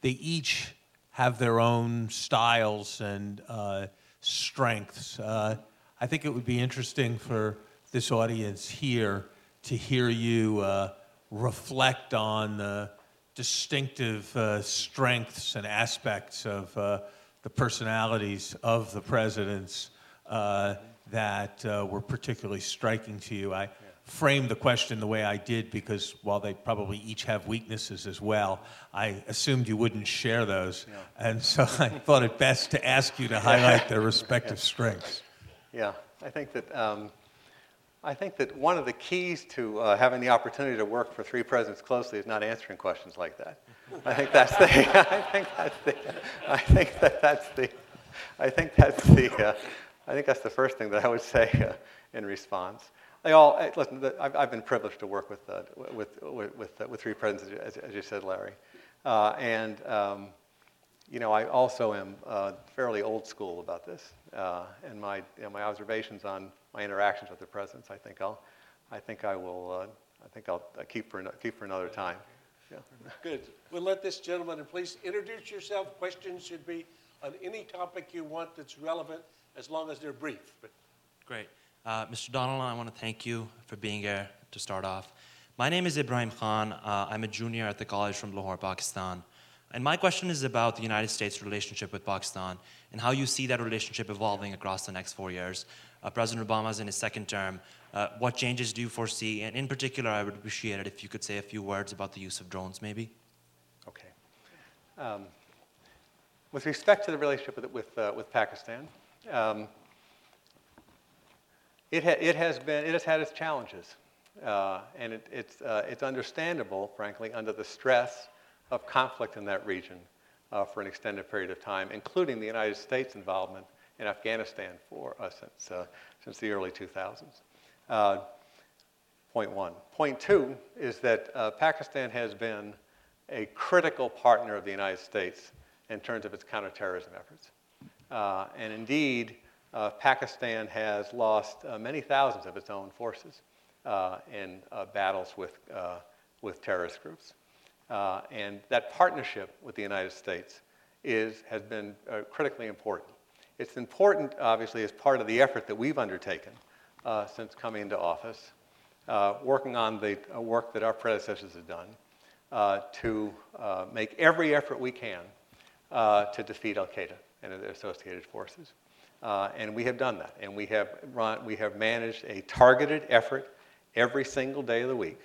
They each have their own styles and uh, strengths. Uh, I think it would be interesting for this audience here to hear you uh, reflect on the distinctive uh, strengths and aspects of uh, the personalities of the presidents uh, that uh, were particularly striking to you. I framed the question the way I did because while they probably each have weaknesses as well, I assumed you wouldn't share those. And so (laughs) I thought it best to ask you to highlight their respective (laughs) strengths. Yeah, I think that um, I think that one of the keys to uh, having the opportunity to work for three presidents closely is not answering questions like that. I think that's the. (laughs) I think that's the. I think that that's the. I think that's the. Uh, I think that's the first thing that I would say uh, in response. They all listen. I've, I've, been privileged to work with uh, with with with, uh, with, three presidents, as, as, you said, Larry, uh, and. Um, you know, I also am fairly old school about this, and my you know, my observations on my interactions with the presidents. I think I'll, I think I will, uh, I think I'll uh, keep for keep for another time. Good. We'll let this gentleman, and please introduce yourself. Questions should be on any topic you want that's relevant, as long as they're brief. But Great. Uh, Mr. Donald, I want to thank you for being here to start off. My name is Ibrahim Khan. Uh, I'm a junior at the college from Lahore, Pakistan. And my question is about the United States' relationship with Pakistan and how you see that relationship evolving across the next four years. Uh, President Obama's in his second term. Uh, what changes do you foresee? And in particular, I would appreciate it if you could say a few words about the use of drones, maybe. Okay. Um, with respect to the relationship with, with, uh, with Pakistan, um, it, ha- it, has been, it has had its challenges. Uh, and it, it's, uh, it's understandable, frankly, under the stress of conflict in that region uh, for an extended period of time, including the United States' involvement in Afghanistan for uh, since, uh, since the early 2000s. Uh, point one. Point two is that uh, Pakistan has been a critical partner of the United States in terms of its counterterrorism efforts. Uh, and indeed, Pakistan has lost many thousands of its own forces in battles with, with terrorist groups. and that partnership with the United States is, has been critically important. It's important, obviously, as part of the effort that we've undertaken uh, since coming into office, uh, working on the uh, work that our predecessors have done uh, to uh, make every effort we can to defeat Al Qaeda and their associated forces. and we have done that. And we have, run, we have managed a targeted effort every single day of the week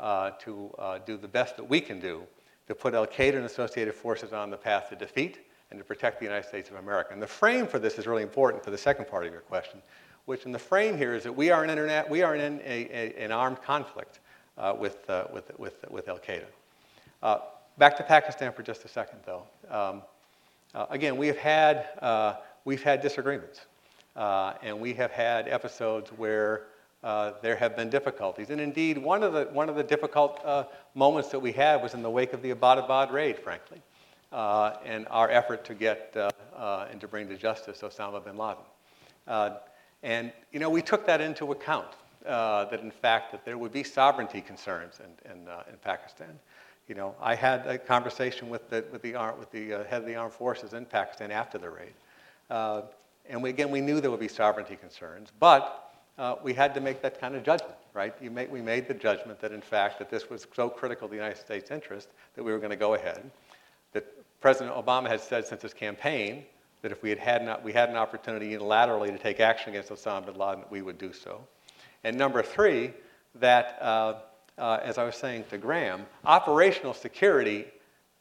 to do the best that we can do to put Al Qaeda and associated forces on the path to defeat and to protect the United States of America. And the frame for this is really important for the second part of your question, which in the frame here is that we are in, internet, we are in a, a, an armed conflict uh, with, uh, with, with, with Al Qaeda. Uh, back to Pakistan for just a second, though. Um, uh, again, we have had, uh, we've had disagreements, uh, and we have had episodes where there have been difficulties. And indeed, one of the, one of the difficult moments that we had was in the wake of the Abbottabad raid, frankly uh, and our effort to get uh, uh, and to bring to justice Osama bin Laden. Uh, and you know, we took that into account. That in fact that there would be sovereignty concerns in, in, in Pakistan. You know, I had a conversation with the, with the, with the head of the armed forces in Pakistan after the raid. And we, again, we knew there would be sovereignty concerns, but uh, we had to make that kind of judgment, right? Made, we made the judgment that, in fact, that this was so critical to the United States' interest that we were going to go ahead. President Obama had said since his campaign that if we had, had not, we had an opportunity unilaterally to take action against Osama bin Laden, we would do so. And number three, that, uh, uh, as I was saying to Graham, operational security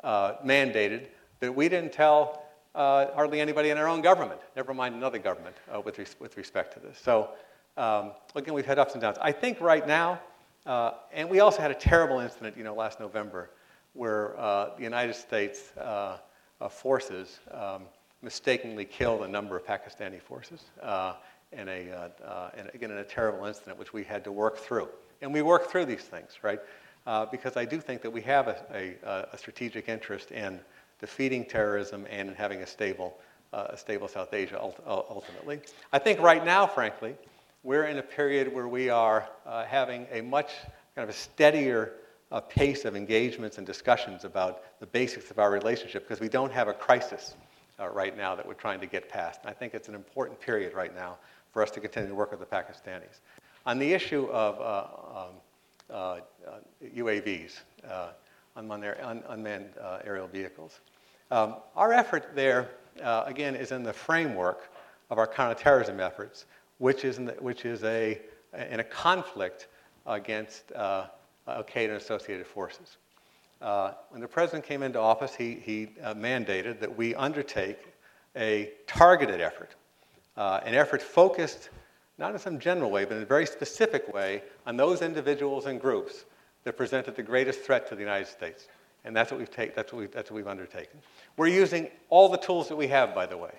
uh, mandated that we didn't tell uh, hardly anybody in our own government, never mind another government, uh, with, res- with respect to this. So, um, again, we've had ups and downs. I think right now, uh, and we also had a terrible incident, you know, last November, where uh, the United States uh, uh, forces um, mistakenly killed a number of Pakistani forces in a, in, again, in a terrible incident, which we had to work through. And we work through these things, right? because I do think that we have a, a, a strategic interest in defeating terrorism and having a stable, uh, a stable South Asia ultimately. I think right now, frankly, we're in a period where we are uh, having a much kind of a steadier uh, pace of engagements and discussions about the basics of our relationship because we don't have a crisis uh, right now that we're trying to get past. And I think it's an important period right now for us to continue to work with the Pakistanis. On the issue of UAVs, uh, um, uh, unmanned, unmanned uh, aerial vehicles. Um, our effort there, uh, again, is in the framework of our counterterrorism efforts, which is, the, which is a, in a conflict against uh, Al Qaeda and associated forces. Uh, when the president came into office, he, he uh, mandated that we undertake a targeted effort, uh, an effort focused not in some general way, but in a very specific way on those individuals and groups that presented the greatest threat to the United States. And that's what we've, take, that's what we've, that's what we've undertaken. We're using all the tools that we have, by the way.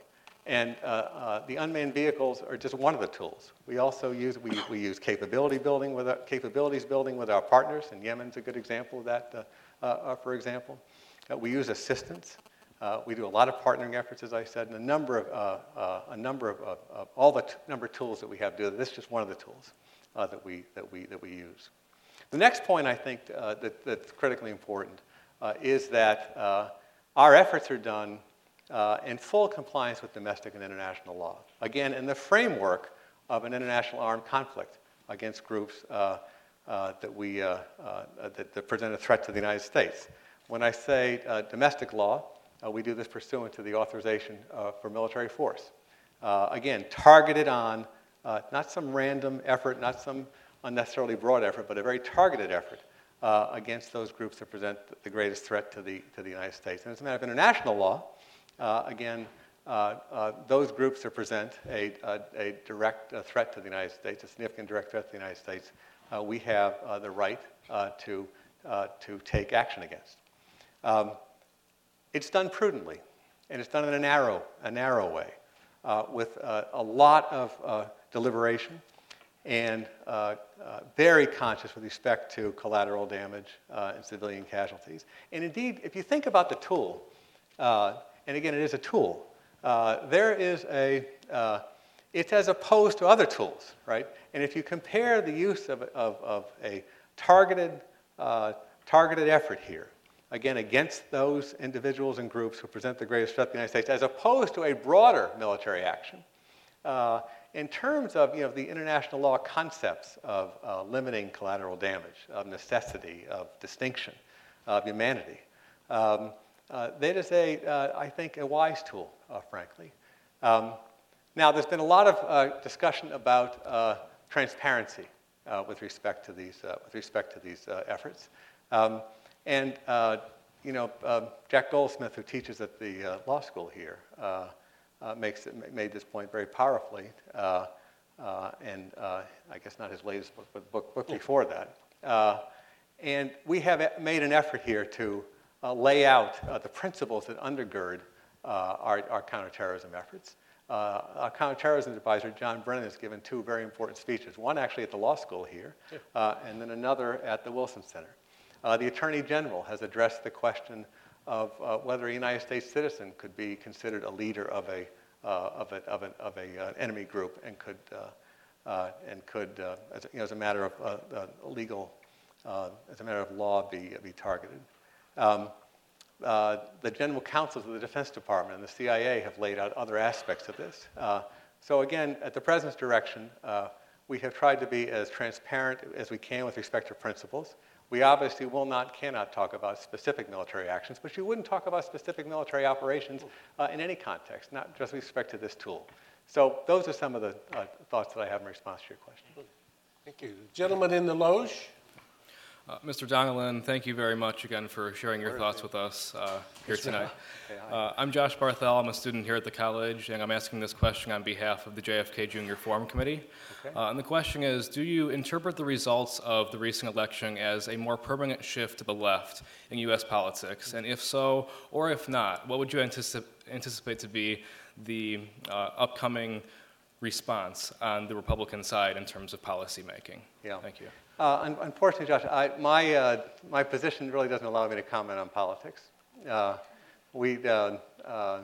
And uh, uh, the unmanned vehicles are just one of the tools. We also use, we, we use capability building with our, capabilities building with our partners, and Yemen's a good example of that, uh, uh, uh for example. Uh, we use assistance. we do a lot of partnering efforts, as I said, and a number of, a number of, of all the t- number of tools that we have do. This is just one of the tools that, we, that, we, that we use. The next point I think that, that's critically important is that our efforts are done uh, in full compliance with domestic and international law. Again, in the framework of an international armed conflict against groups uh, uh, that, we, that, that, present a threat to the United States. When I say domestic law, we do this pursuant to the authorization for military force. again, targeted on not some random effort, not some unnecessarily broad effort, but a very targeted effort uh, against those groups that present the greatest threat to the, to the United States. And as a matter of international law, uh, again, uh, uh those groups that present a, a, a direct uh, threat to the United States, a significant direct threat to the United States, uh, we have the right to, to take action against. Um, it's done prudently, and it's done in a narrow, a narrow way, with a lot of deliberation and uh, uh, very conscious with respect to collateral damage uh, and civilian casualties. And indeed, if you think about the tool, uh, and again, it is a tool, uh, there is a, uh, it's as opposed to other tools, right? And if you compare the use of, of, of a targeted, targeted effort here, again, against those individuals and groups who present the greatest threat to the United States, as opposed to a broader military action, in terms of you know, the international law concepts of uh, limiting collateral damage, of necessity, of distinction, of humanity, um, uh, that is, a, uh, I think, a wise tool, uh, frankly. Um, now, there's been a lot of uh, discussion about uh, transparency with respect to these, with respect to these efforts. Um, and, you know, Jack Goldsmith, who teaches at the law school here, uh, makes it, made this point very powerfully. Uh, uh, and uh, I guess not his latest book, but book, book before that. Uh, and we have made an effort here to uh, lay out the principles that undergird our, our, counterterrorism efforts. our counterterrorism advisor, John Brennan, has given two very important speeches, one actually at the law school here, and then another at the Wilson Center. the Attorney General has addressed the question of uh, whether a United States citizen could be considered a leader of a uh, of, a, of, an, of a uh, enemy group and could uh, uh, and could as, you know, as a matter of legal as a matter of law be be targeted. Um, uh, the general counsels of the Defense Department and the CIA have laid out other aspects of this. Uh, so again, at the President's direction, uh, we have tried to be as transparent as we can with respect to principles. We obviously will not, cannot talk about specific military actions, but you wouldn't talk about specific military operations uh, in any context, not just with respect to this tool. So those are some of the uh, thoughts that I have in response to your question. Thank you. Gentleman in the loge. Uh, Mr. Donilon, thank you very much again for sharing your thoughts with us uh, here tonight. (laughs) Uh, I'm Josh Barthel. I'm a student here at the college, and I'm asking this question on behalf of the JFK Junior Forum Committee. Uh, and the question is Do you interpret the results of the recent election as a more permanent shift to the left in U.S. politics? And if so, or if not, what would you anticip- anticipate to be the uh, upcoming response on the Republican side in terms of policymaking? Yeah. Thank you. Uh, unfortunately, Josh, I, my, uh, my position really doesn't allow me to comment on politics. Uh, we, uh, uh,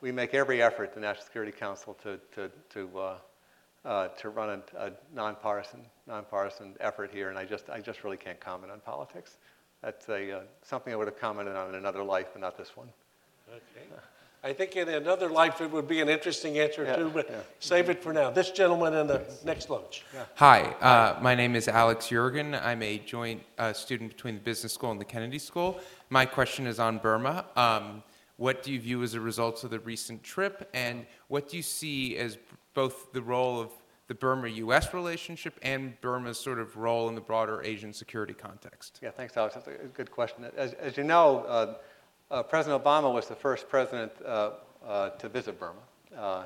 we make every effort, the National Security Council, to, to, to, uh, to run a, a nonpartisan, nonpartisan effort here, and I just, I just really can't comment on politics. That's a, something I would have commented on in another life, but not this one. Okay. I think in another life it would be an interesting answer Yeah, too, but yeah. save it for now. This gentleman in the next loge. Hi, uh, my name is Alex Jurgen. I'm a joint uh, student between the Business School and the Kennedy School. My question is on Burma. Um, what do you view as the results of the recent trip, and what do you see as both the role of the Burma-U.S. relationship and Burma's sort of role in the broader Asian security context? Yeah, thanks, Alex. That's a good question. As, as you know, uh, uh, President Obama was the first president uh, uh, to visit Burma uh,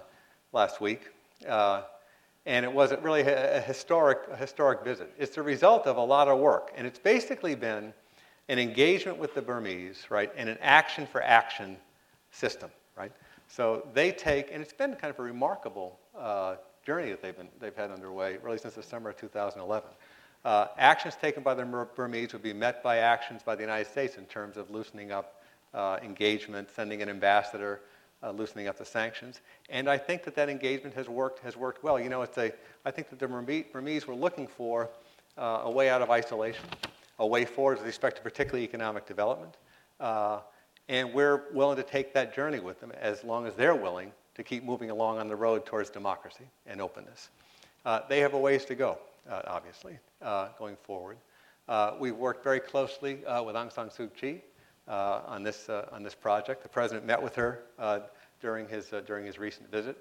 last week. Uh, and it was really a, historic, a historic visit. It's the result of a lot of work. And it's basically been an engagement with the Burmese, right, and an action for action system, right? So they take, and it's been kind of a remarkable uh, journey that they've, been, they've had underway really since the summer of 2011. Uh, actions taken by the Burmese would be met by actions by the United States in terms of loosening up uh, engagement, sending an ambassador, uh, loosening up the sanctions. And I think that that engagement has worked, has worked well. You know, it's a, I think that the Burmese, were looking for uh, a way out of isolation, a way forward with respect to particularly economic development. Uh, and we're willing to take that journey with them as long as they're willing to keep moving along on the road towards democracy and openness. Uh, they have a ways to go, uh, obviously, going forward. We've worked very closely with Aung San Suu Kyi on, this, uh, on this project. The president met with her uh, during, his, uh, during his recent visit.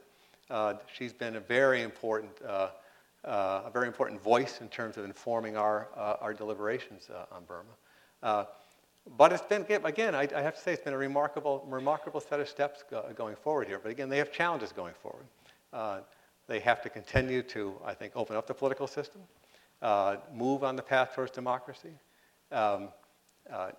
Uh, she's been a very important, uh, uh, a very important voice in terms of informing our, uh, our deliberations uh, on Burma. Uh, but it's been, again, I, I have to say, it's been a remarkable, remarkable set of steps go, going forward here. But again, they have challenges going forward. Uh, they have to continue to, I think, open up the political system, uh, move on the path towards democracy. Um, uh, uh,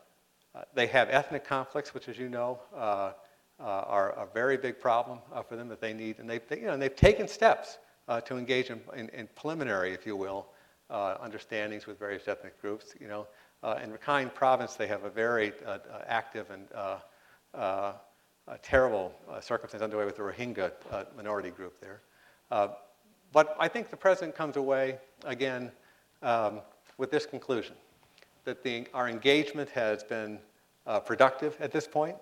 they have ethnic conflicts, which, as you know, uh, uh, are a very big problem uh, for them that they need. And they've, they, you know, and they've taken steps uh, to engage in, in, in preliminary, if you will, uh, understandings with various ethnic groups. You know, uh, in Rakhine Province, they have a very uh, uh, active and uh, uh, a terrible uh, circumstance underway with the Rohingya uh, minority group there. Uh, but I think the president comes away again um, with this conclusion that the, our engagement has been uh, productive at this point,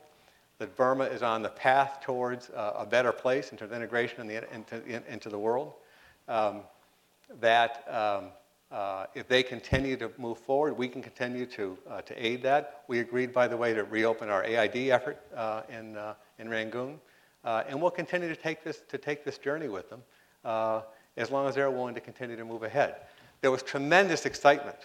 that Burma is on the path towards uh, a better place in terms of integration in the, into, in, into the world, um, that um, uh, if they continue to move forward, we can continue to, uh, to aid that. We agreed, by the way, to reopen our AID effort uh, in, uh, in Rangoon, and we'll continue to take this, to take this journey with them as long as they're willing to continue to move ahead. There was tremendous excitement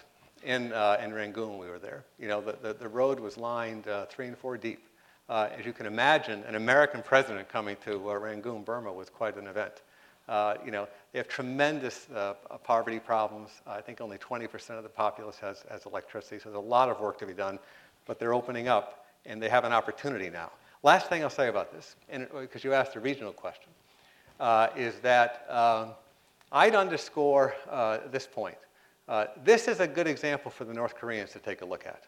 in, uh, in Rangoon we were there. You know, the, the, the road was lined uh, three and four deep. Uh, as you can imagine, an American president coming to uh, Rangoon, Burma, was quite an event. Uh, you know, they have tremendous uh, poverty problems. I think only 20% of the populace has, has electricity, so there's a lot of work to be done. But they're opening up, and they have an opportunity now. Last thing I'll say about this, because you asked a regional question, is that um, I'd underscore this point. Uh, this is a good example for the North Koreans to take a look at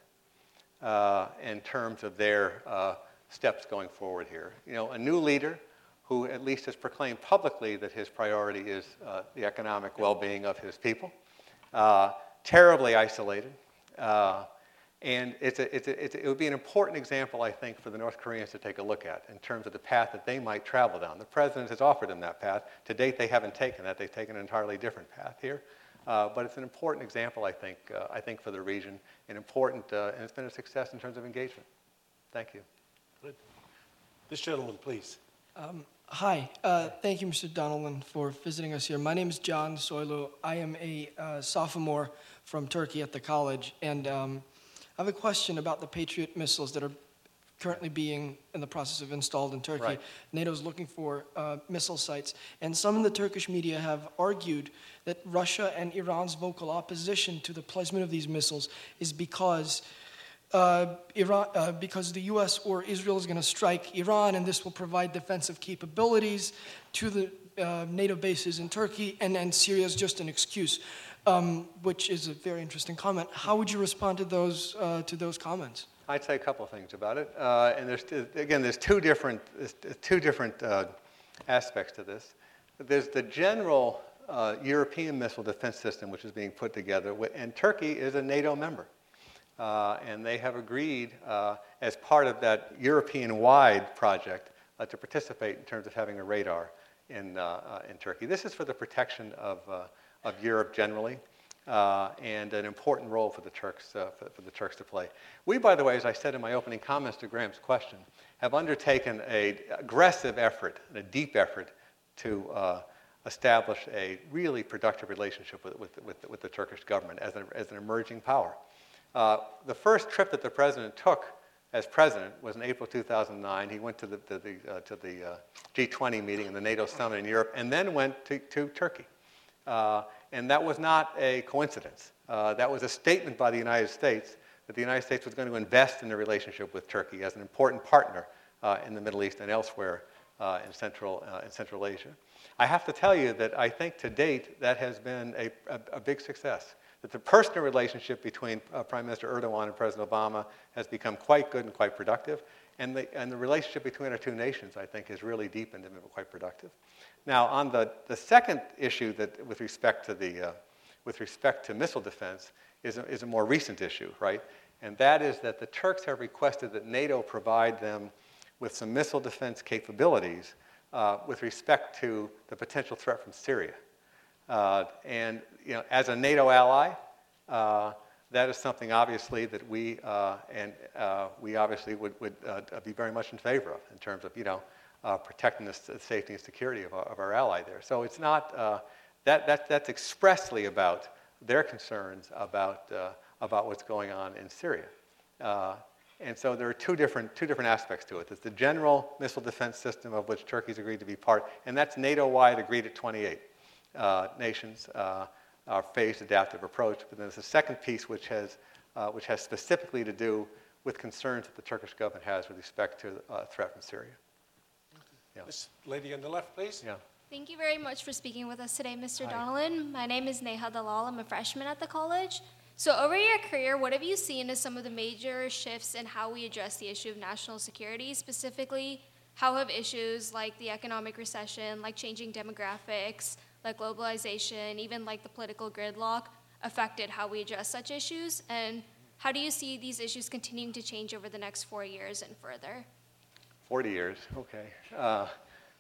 uh, in terms of their uh, steps going forward here. You know, a new leader who at least has proclaimed publicly that his priority is uh, the economic well-being of his people, uh, terribly isolated, uh, And it's a, it's a, it's a, it would be an important example, I think, for the North Koreans to take a look at in terms of the path that they might travel down. The president has offered them that path. To date, they haven't taken that. They've taken an entirely different path here. Uh, but it's an important example, I think, uh, I think for the region, and important, uh, and it's been a success in terms of engagement. Thank you. Good. This gentleman, please. Um, hi, uh, thank you, Mr. Donilon, for visiting us here. My name is John Soylu. I am a uh, sophomore from Turkey at the college, and um, I have a question about the Patriot missiles that are currently being in the process of installed in Turkey. Right. NATO is looking for uh, missile sites, and some in the Turkish media have argued that Russia and Iran's vocal opposition to the placement of these missiles is because uh, Iran, uh, because the U.S. or Israel is going to strike Iran, and this will provide defensive capabilities to the uh, NATO bases in Turkey, and, and Syria is just an excuse, um, which is a very interesting comment. How would you respond to those uh, to those comments? I'd say a couple of things about it. Uh, and there's, again, there's two different, there's two different uh, aspects to this. There's the general uh, European missile defense system, which is being put together, and Turkey is a NATO member. Uh, and they have agreed, uh, as part of that European wide project, uh, to participate in terms of having a radar in, in Turkey. This is for the protection of, of Europe generally. Uh, and an important role for the Turks uh, for, for, the Turks to play. We, by the way, as I said in my opening comments to Graham's question, have undertaken an aggressive effort, a deep effort, to uh, establish a really productive relationship with, with, with, with the Turkish government as an, as an emerging power. Uh, the first trip that the president took as president was in April 2009. He went to the, to the, uh, to the uh, G20 meeting and the NATO summit in Europe, and then went to, to Turkey. And that was not a coincidence. Uh, that was a statement by the United States that the United States was going to invest in the relationship with Turkey as an important partner uh, in the Middle East and elsewhere uh, in, Central, uh, in Central Asia. I have to tell you that I think to date that has been a, a, a big success. That the personal relationship between uh, Prime Minister Erdogan and President Obama has become quite good and quite productive. And the, and the relationship between our two nations, I think, has really deepened and quite productive. Now, on the, the second issue that with respect to the uh, with respect to missile defense is a, is a more recent issue, right? And that is that the Turks have requested that NATO provide them with some missile defense capabilities uh, with respect to the potential threat from Syria. Uh, and you know, as a NATO ally, uh, that is something obviously that we uh, and uh, we obviously would, would be very much in favor of in terms of you know uh, protecting the safety and security of our, of our ally there. So it's not, uh, that, that, that's expressly about their concerns about, uh, about what's going on in Syria. Uh, and so there are two different, two different aspects to it. There's the general missile defense system of which Turkey's agreed to be part, and that's NATO-wide agreed at 28 uh, nations, uh, our phased adaptive approach. But then there's a second piece which has, which has specifically to do with concerns that the Turkish government has with respect to uh, threat from Syria. Yeah. This lady on the left, please. Yeah. Thank you very much for speaking with us today, Mr. Hi. My name is Neha Dalal. I'm a freshman at the college. So, over your career, what have you seen as some of the major shifts in how we address the issue of national security? Specifically, how have issues like the economic recession, like changing demographics, like globalization, even like the political gridlock, affected how we address such issues? And how do you see these issues continuing to change over the next four years and further? 40 years, okay. Uh,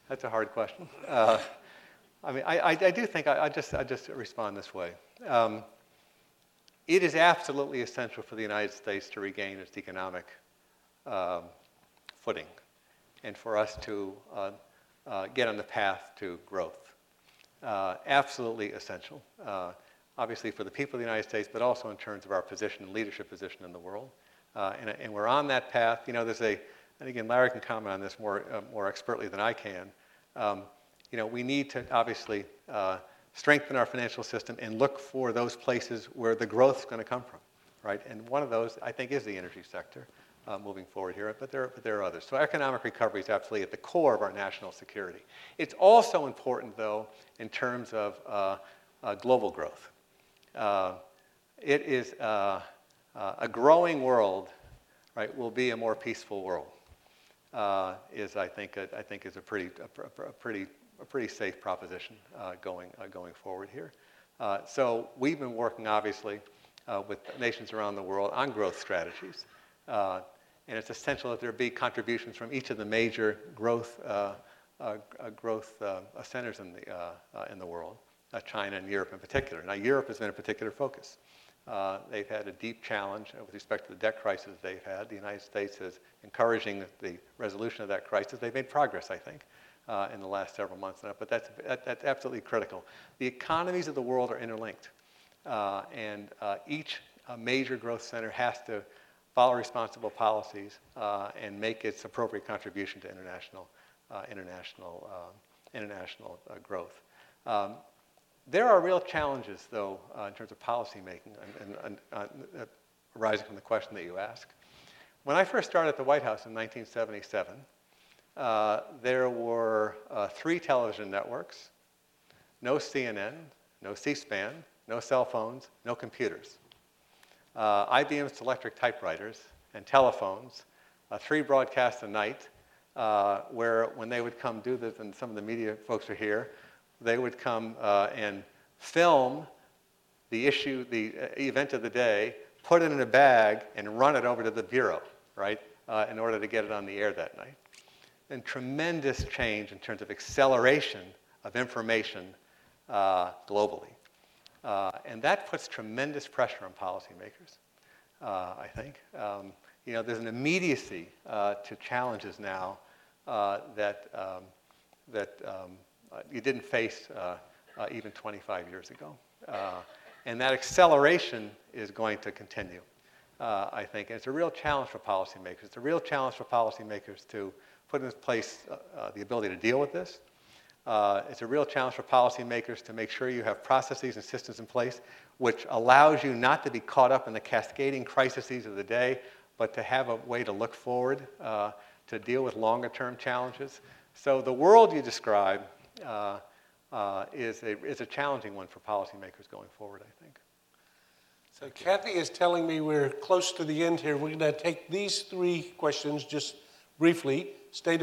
that's a hard question. Uh, I mean, I, I, I, do think I, I, just, I just respond this way. Um, it is absolutely essential for the United States to regain its economic um, footing and for us to uh, uh, get on the path to growth. Uh, absolutely essential, uh, obviously for the people of the United States, but also in terms of our position, and leadership position in the world. And, and, we're on that path. You know, there's a, and again, Larry can comment on this more, uh, more expertly than I can. Um, you know, we need to obviously uh, strengthen our financial system and look for those places where the growth is going to come from, right? And one of those, I think, is the energy sector uh, moving forward here, but there, but there are others. So economic recovery is absolutely at the core of our national security. It's also important, though, in terms of uh, uh, global growth. Uh, it is a growing world, right, will be a more peaceful world uh, is, I think, a, I think is a pretty, a, a pretty, a pretty safe proposition uh, going, uh, going forward here. Uh, so we've been working, obviously, uh, with nations around the world on growth strategies. Uh, and it's essential that there be contributions from each of the major growth, uh, uh, uh, growth centers in the, in the world, China and Europe in particular. Now, Europe has been a particular focus. Uh, they've had a deep challenge with respect to the debt crisis they've had. The United States is encouraging the resolution of that crisis. They've made progress, I think, uh, in the last several months. Now. But that's, that, that's absolutely critical. The economies of the world are interlinked. Uh, and uh, each uh, major growth center has to follow responsible policies uh, and make its appropriate contribution to international, international, international growth. Um, there are real challenges, though, uh, in terms of policy making and, and, uh, arising from the question that you ask. When I first started at the White House in 1977, uh, there were uh, three television networks, no CNN, no C-SPAN, no cell phones, no computers. Uh, IBM Selectric typewriters and telephones, uh, three broadcasts a night, where when they would come do this, and some of the media folks are here, they would come uh, and film the issue, the uh, event of the day, put it in a bag, and run it over to the bureau, right, uh, in order to get it on the air that night. And tremendous change in terms of acceleration of information uh, globally. Uh, and that puts tremendous pressure on policymakers, uh, I think. Um, you know, there's an immediacy to challenges now that, um, that um, uh, you didn't face uh, uh, even 25 years ago. and that acceleration is going to continue, I think. And it's a real challenge for policymakers. It's a real challenge for policymakers to put in place the ability to deal with this. Uh, it's a real challenge for policymakers to make sure you have processes and systems in place which allows you not to be caught up in the cascading crises of the day, but to have a way to look forward, uh, to deal with longer term challenges. So the world you describe uh, uh, is, a, is a challenging one for policymakers going forward, I think. So Kathy is telling me we're close to the end here. We're going to take these three questions just briefly, state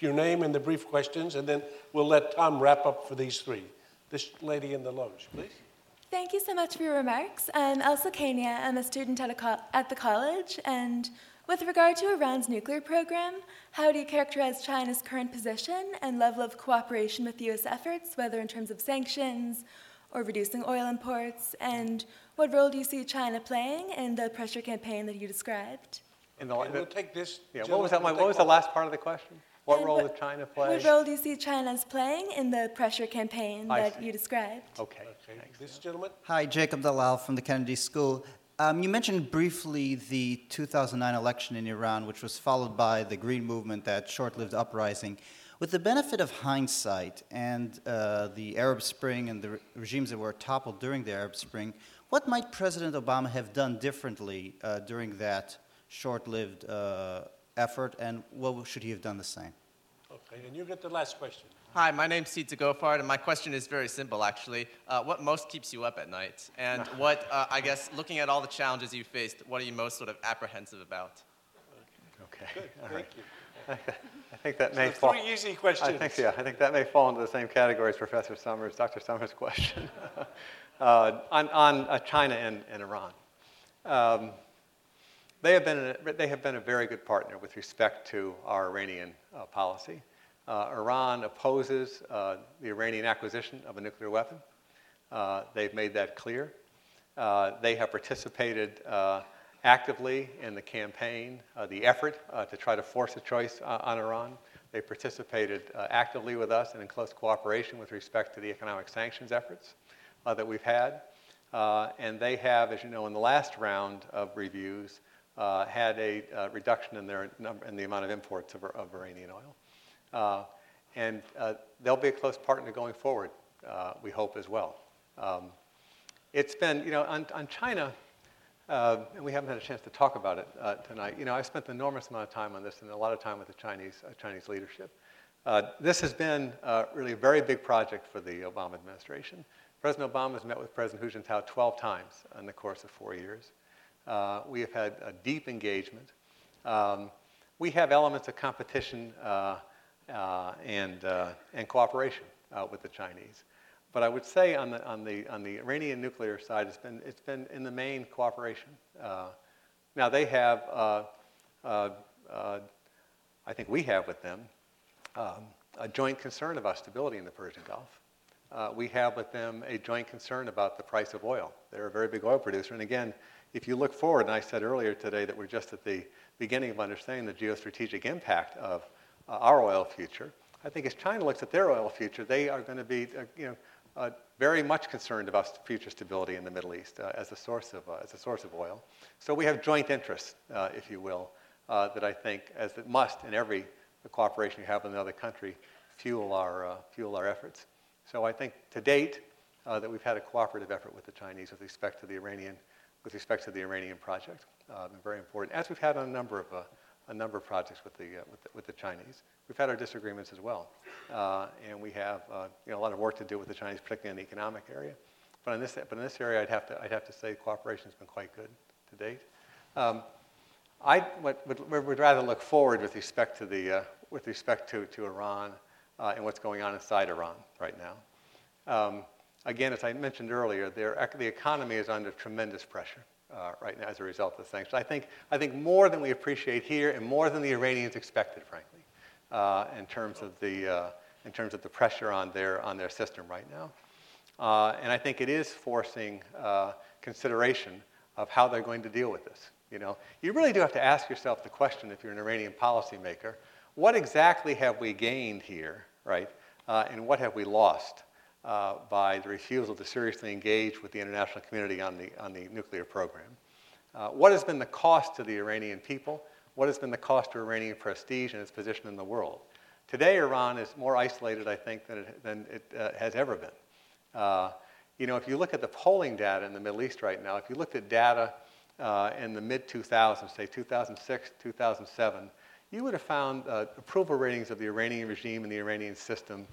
your name and the brief questions, and then we'll let Tom wrap up for these three. This lady in the loge, please. Thank you so much for your remarks. I'm Elsa Kania. I'm a student at, a co- at the college, and with regard to Iran's nuclear program, how do you characterize China's current position and level of cooperation with U.S. efforts, whether in terms of sanctions or reducing oil imports? And what role do you see China playing in the pressure campaign that you described? In the, we'll take this. Yeah, what was, that, what was the last part of the question? What and role what, did China play? What role do you see China's playing in the pressure campaign I that see. you described? Okay. okay. This gentleman. Hi, Jacob Dalal from the Kennedy School. Um, you mentioned briefly the 2009 election in Iran, which was followed by the Green Movement, that short lived uprising. With the benefit of hindsight and uh, the Arab Spring and the re- regimes that were toppled during the Arab Spring, what might President Obama have done differently uh, during that short lived uh, effort, and what should he have done the same? Okay, and you get the last question. Hi, my name's Sita Gofard, and my question is very simple, actually. Uh, what most keeps you up at night? And (laughs) what, uh, I guess, looking at all the challenges you faced, what are you most sort of apprehensive about? Okay. Good. All Thank you. (laughs) I think that may so fall. Three easy questions. I think, yeah, I think that may fall into the same category as Professor Summers, Dr. Summers' question (laughs) uh, on, on uh, China and, and Iran. Um, they, have been a, they have been a very good partner with respect to our Iranian uh, policy. Uh, Iran opposes uh, the Iranian acquisition of a nuclear weapon. Uh, they've made that clear. Uh, they have participated uh, actively in the campaign, the effort to try to force a choice on Iran. They participated actively with us and in close cooperation with respect to the economic sanctions efforts that we've had. and they have, as you know, in the last round of reviews, had a reduction in, their number, in the amount of imports of, of Iranian oil. Uh, and uh, they'll be a close partner going forward, uh, we hope as well. Um, it's been, you know, on, on China, uh, and we haven't had a chance to talk about it uh, tonight. You know, I spent an enormous amount of time on this and a lot of time with the Chinese, uh, Chinese leadership. this has been really a very big project for the Obama administration. President Obama has met with President Hu Jintao 12 times in the course of four years. We have had a deep engagement. Um, we have elements of competition uh, and, uh, and cooperation uh, with the Chinese. but I would say on the, on, the, on the Iranian nuclear side, it's been, it's been in the main cooperation. Uh, now, they have, uh, uh, uh, I think we have with them, um, a joint concern about stability in the Persian Gulf. Uh, we have with them a joint concern about the price of oil. They're a very big oil producer. And again, if you look forward, and I said earlier today that we're just at the beginning of understanding the geostrategic impact of uh, our oil future, I think as China looks at their oil future, they are going to be, uh, you know, uh, very much concerned about future stability in the Middle East uh, as, a source of, uh, as a source of oil. So we have joint interests, uh, if you will, that I think, as it must in every cooperation you have with another country, fuel our, fuel our efforts. So I think to date that we've had a cooperative effort with the Chinese with respect to the Iranian, with respect to the Iranian project. been very important, as we've had on a number of, a number of projects with the, with the, with the Chinese. We've had our disagreements as well. Uh, and we have uh, you know, a lot of work to do with the Chinese, particularly in the economic area. But in this, but in this area, I'd have, to, I'd have to say cooperation has been quite good to date. Um, I would, would, would, rather look forward with respect to, the, uh, with respect to, to Iran uh, and what's going on inside Iran right now. Um, again, as I mentioned earlier, the economy is under tremendous pressure. Uh, right now, as a result of the sanctions. I think, I think more than we appreciate here and more than the Iranians expected, frankly uh, in terms of the uh, in terms of the pressure on their on their system right now. Uh, and I think it is forcing uh, consideration of how they're going to deal with this. You know, you really do have to ask yourself the question if you're an Iranian policymaker: What exactly have we gained here, right? Uh, and what have we lost? Uh, by the refusal to seriously engage with the international community on the, on the nuclear program. Uh, what has been the cost to the Iranian people? what has been the cost to Iranian prestige and its position in the world. Today, Iran is more isolated, I think, than it, than it uh, has ever been. Uh, you know, if you look at the polling data in the Middle East right now, if you looked at data uh, in the mid 2000s, say 2006, 2007, you would have found uh, approval ratings of the Iranian regime and the Iranian system,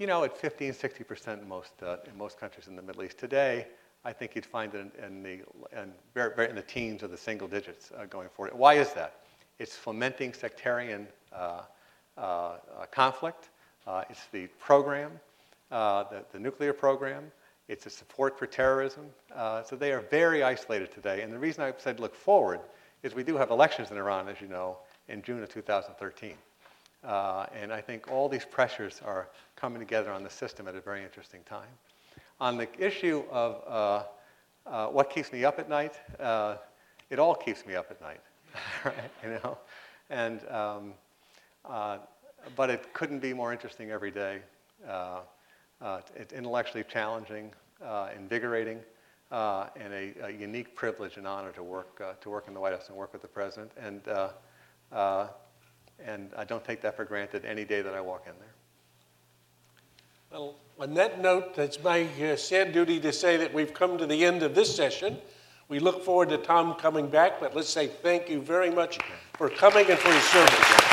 you know, at 15, 60% in most, uh, in most countries in the Middle East. Today, I think you'd find it in, in the, in, very, very in the teens or the single digits uh, going forward. Why is that? It's fomenting sectarian uh, uh, uh conflict. It's the program, the, the, nuclear program. It's a support for terrorism. so they are very isolated today. And the reason I said look forward is we do have elections in Iran, as you know, in June of 2013. And I think all these pressures are coming together on the system at a very interesting time. On the issue of uh, uh, what keeps me up at night, uh, it all keeps me up at night, (laughs) right? You know, and um, uh, but it couldn't be more interesting every day. Uh, uh, it's intellectually challenging, invigorating, and a, a, unique privilege and honor to work to work in the White House and work with the president. And and I don't take that for granted any day that I walk in there. Well, on that note, it's my uh, sad duty to say that we've come to the end of this session. We look forward to Tom coming back, but let's say thank you very much for coming and for your service.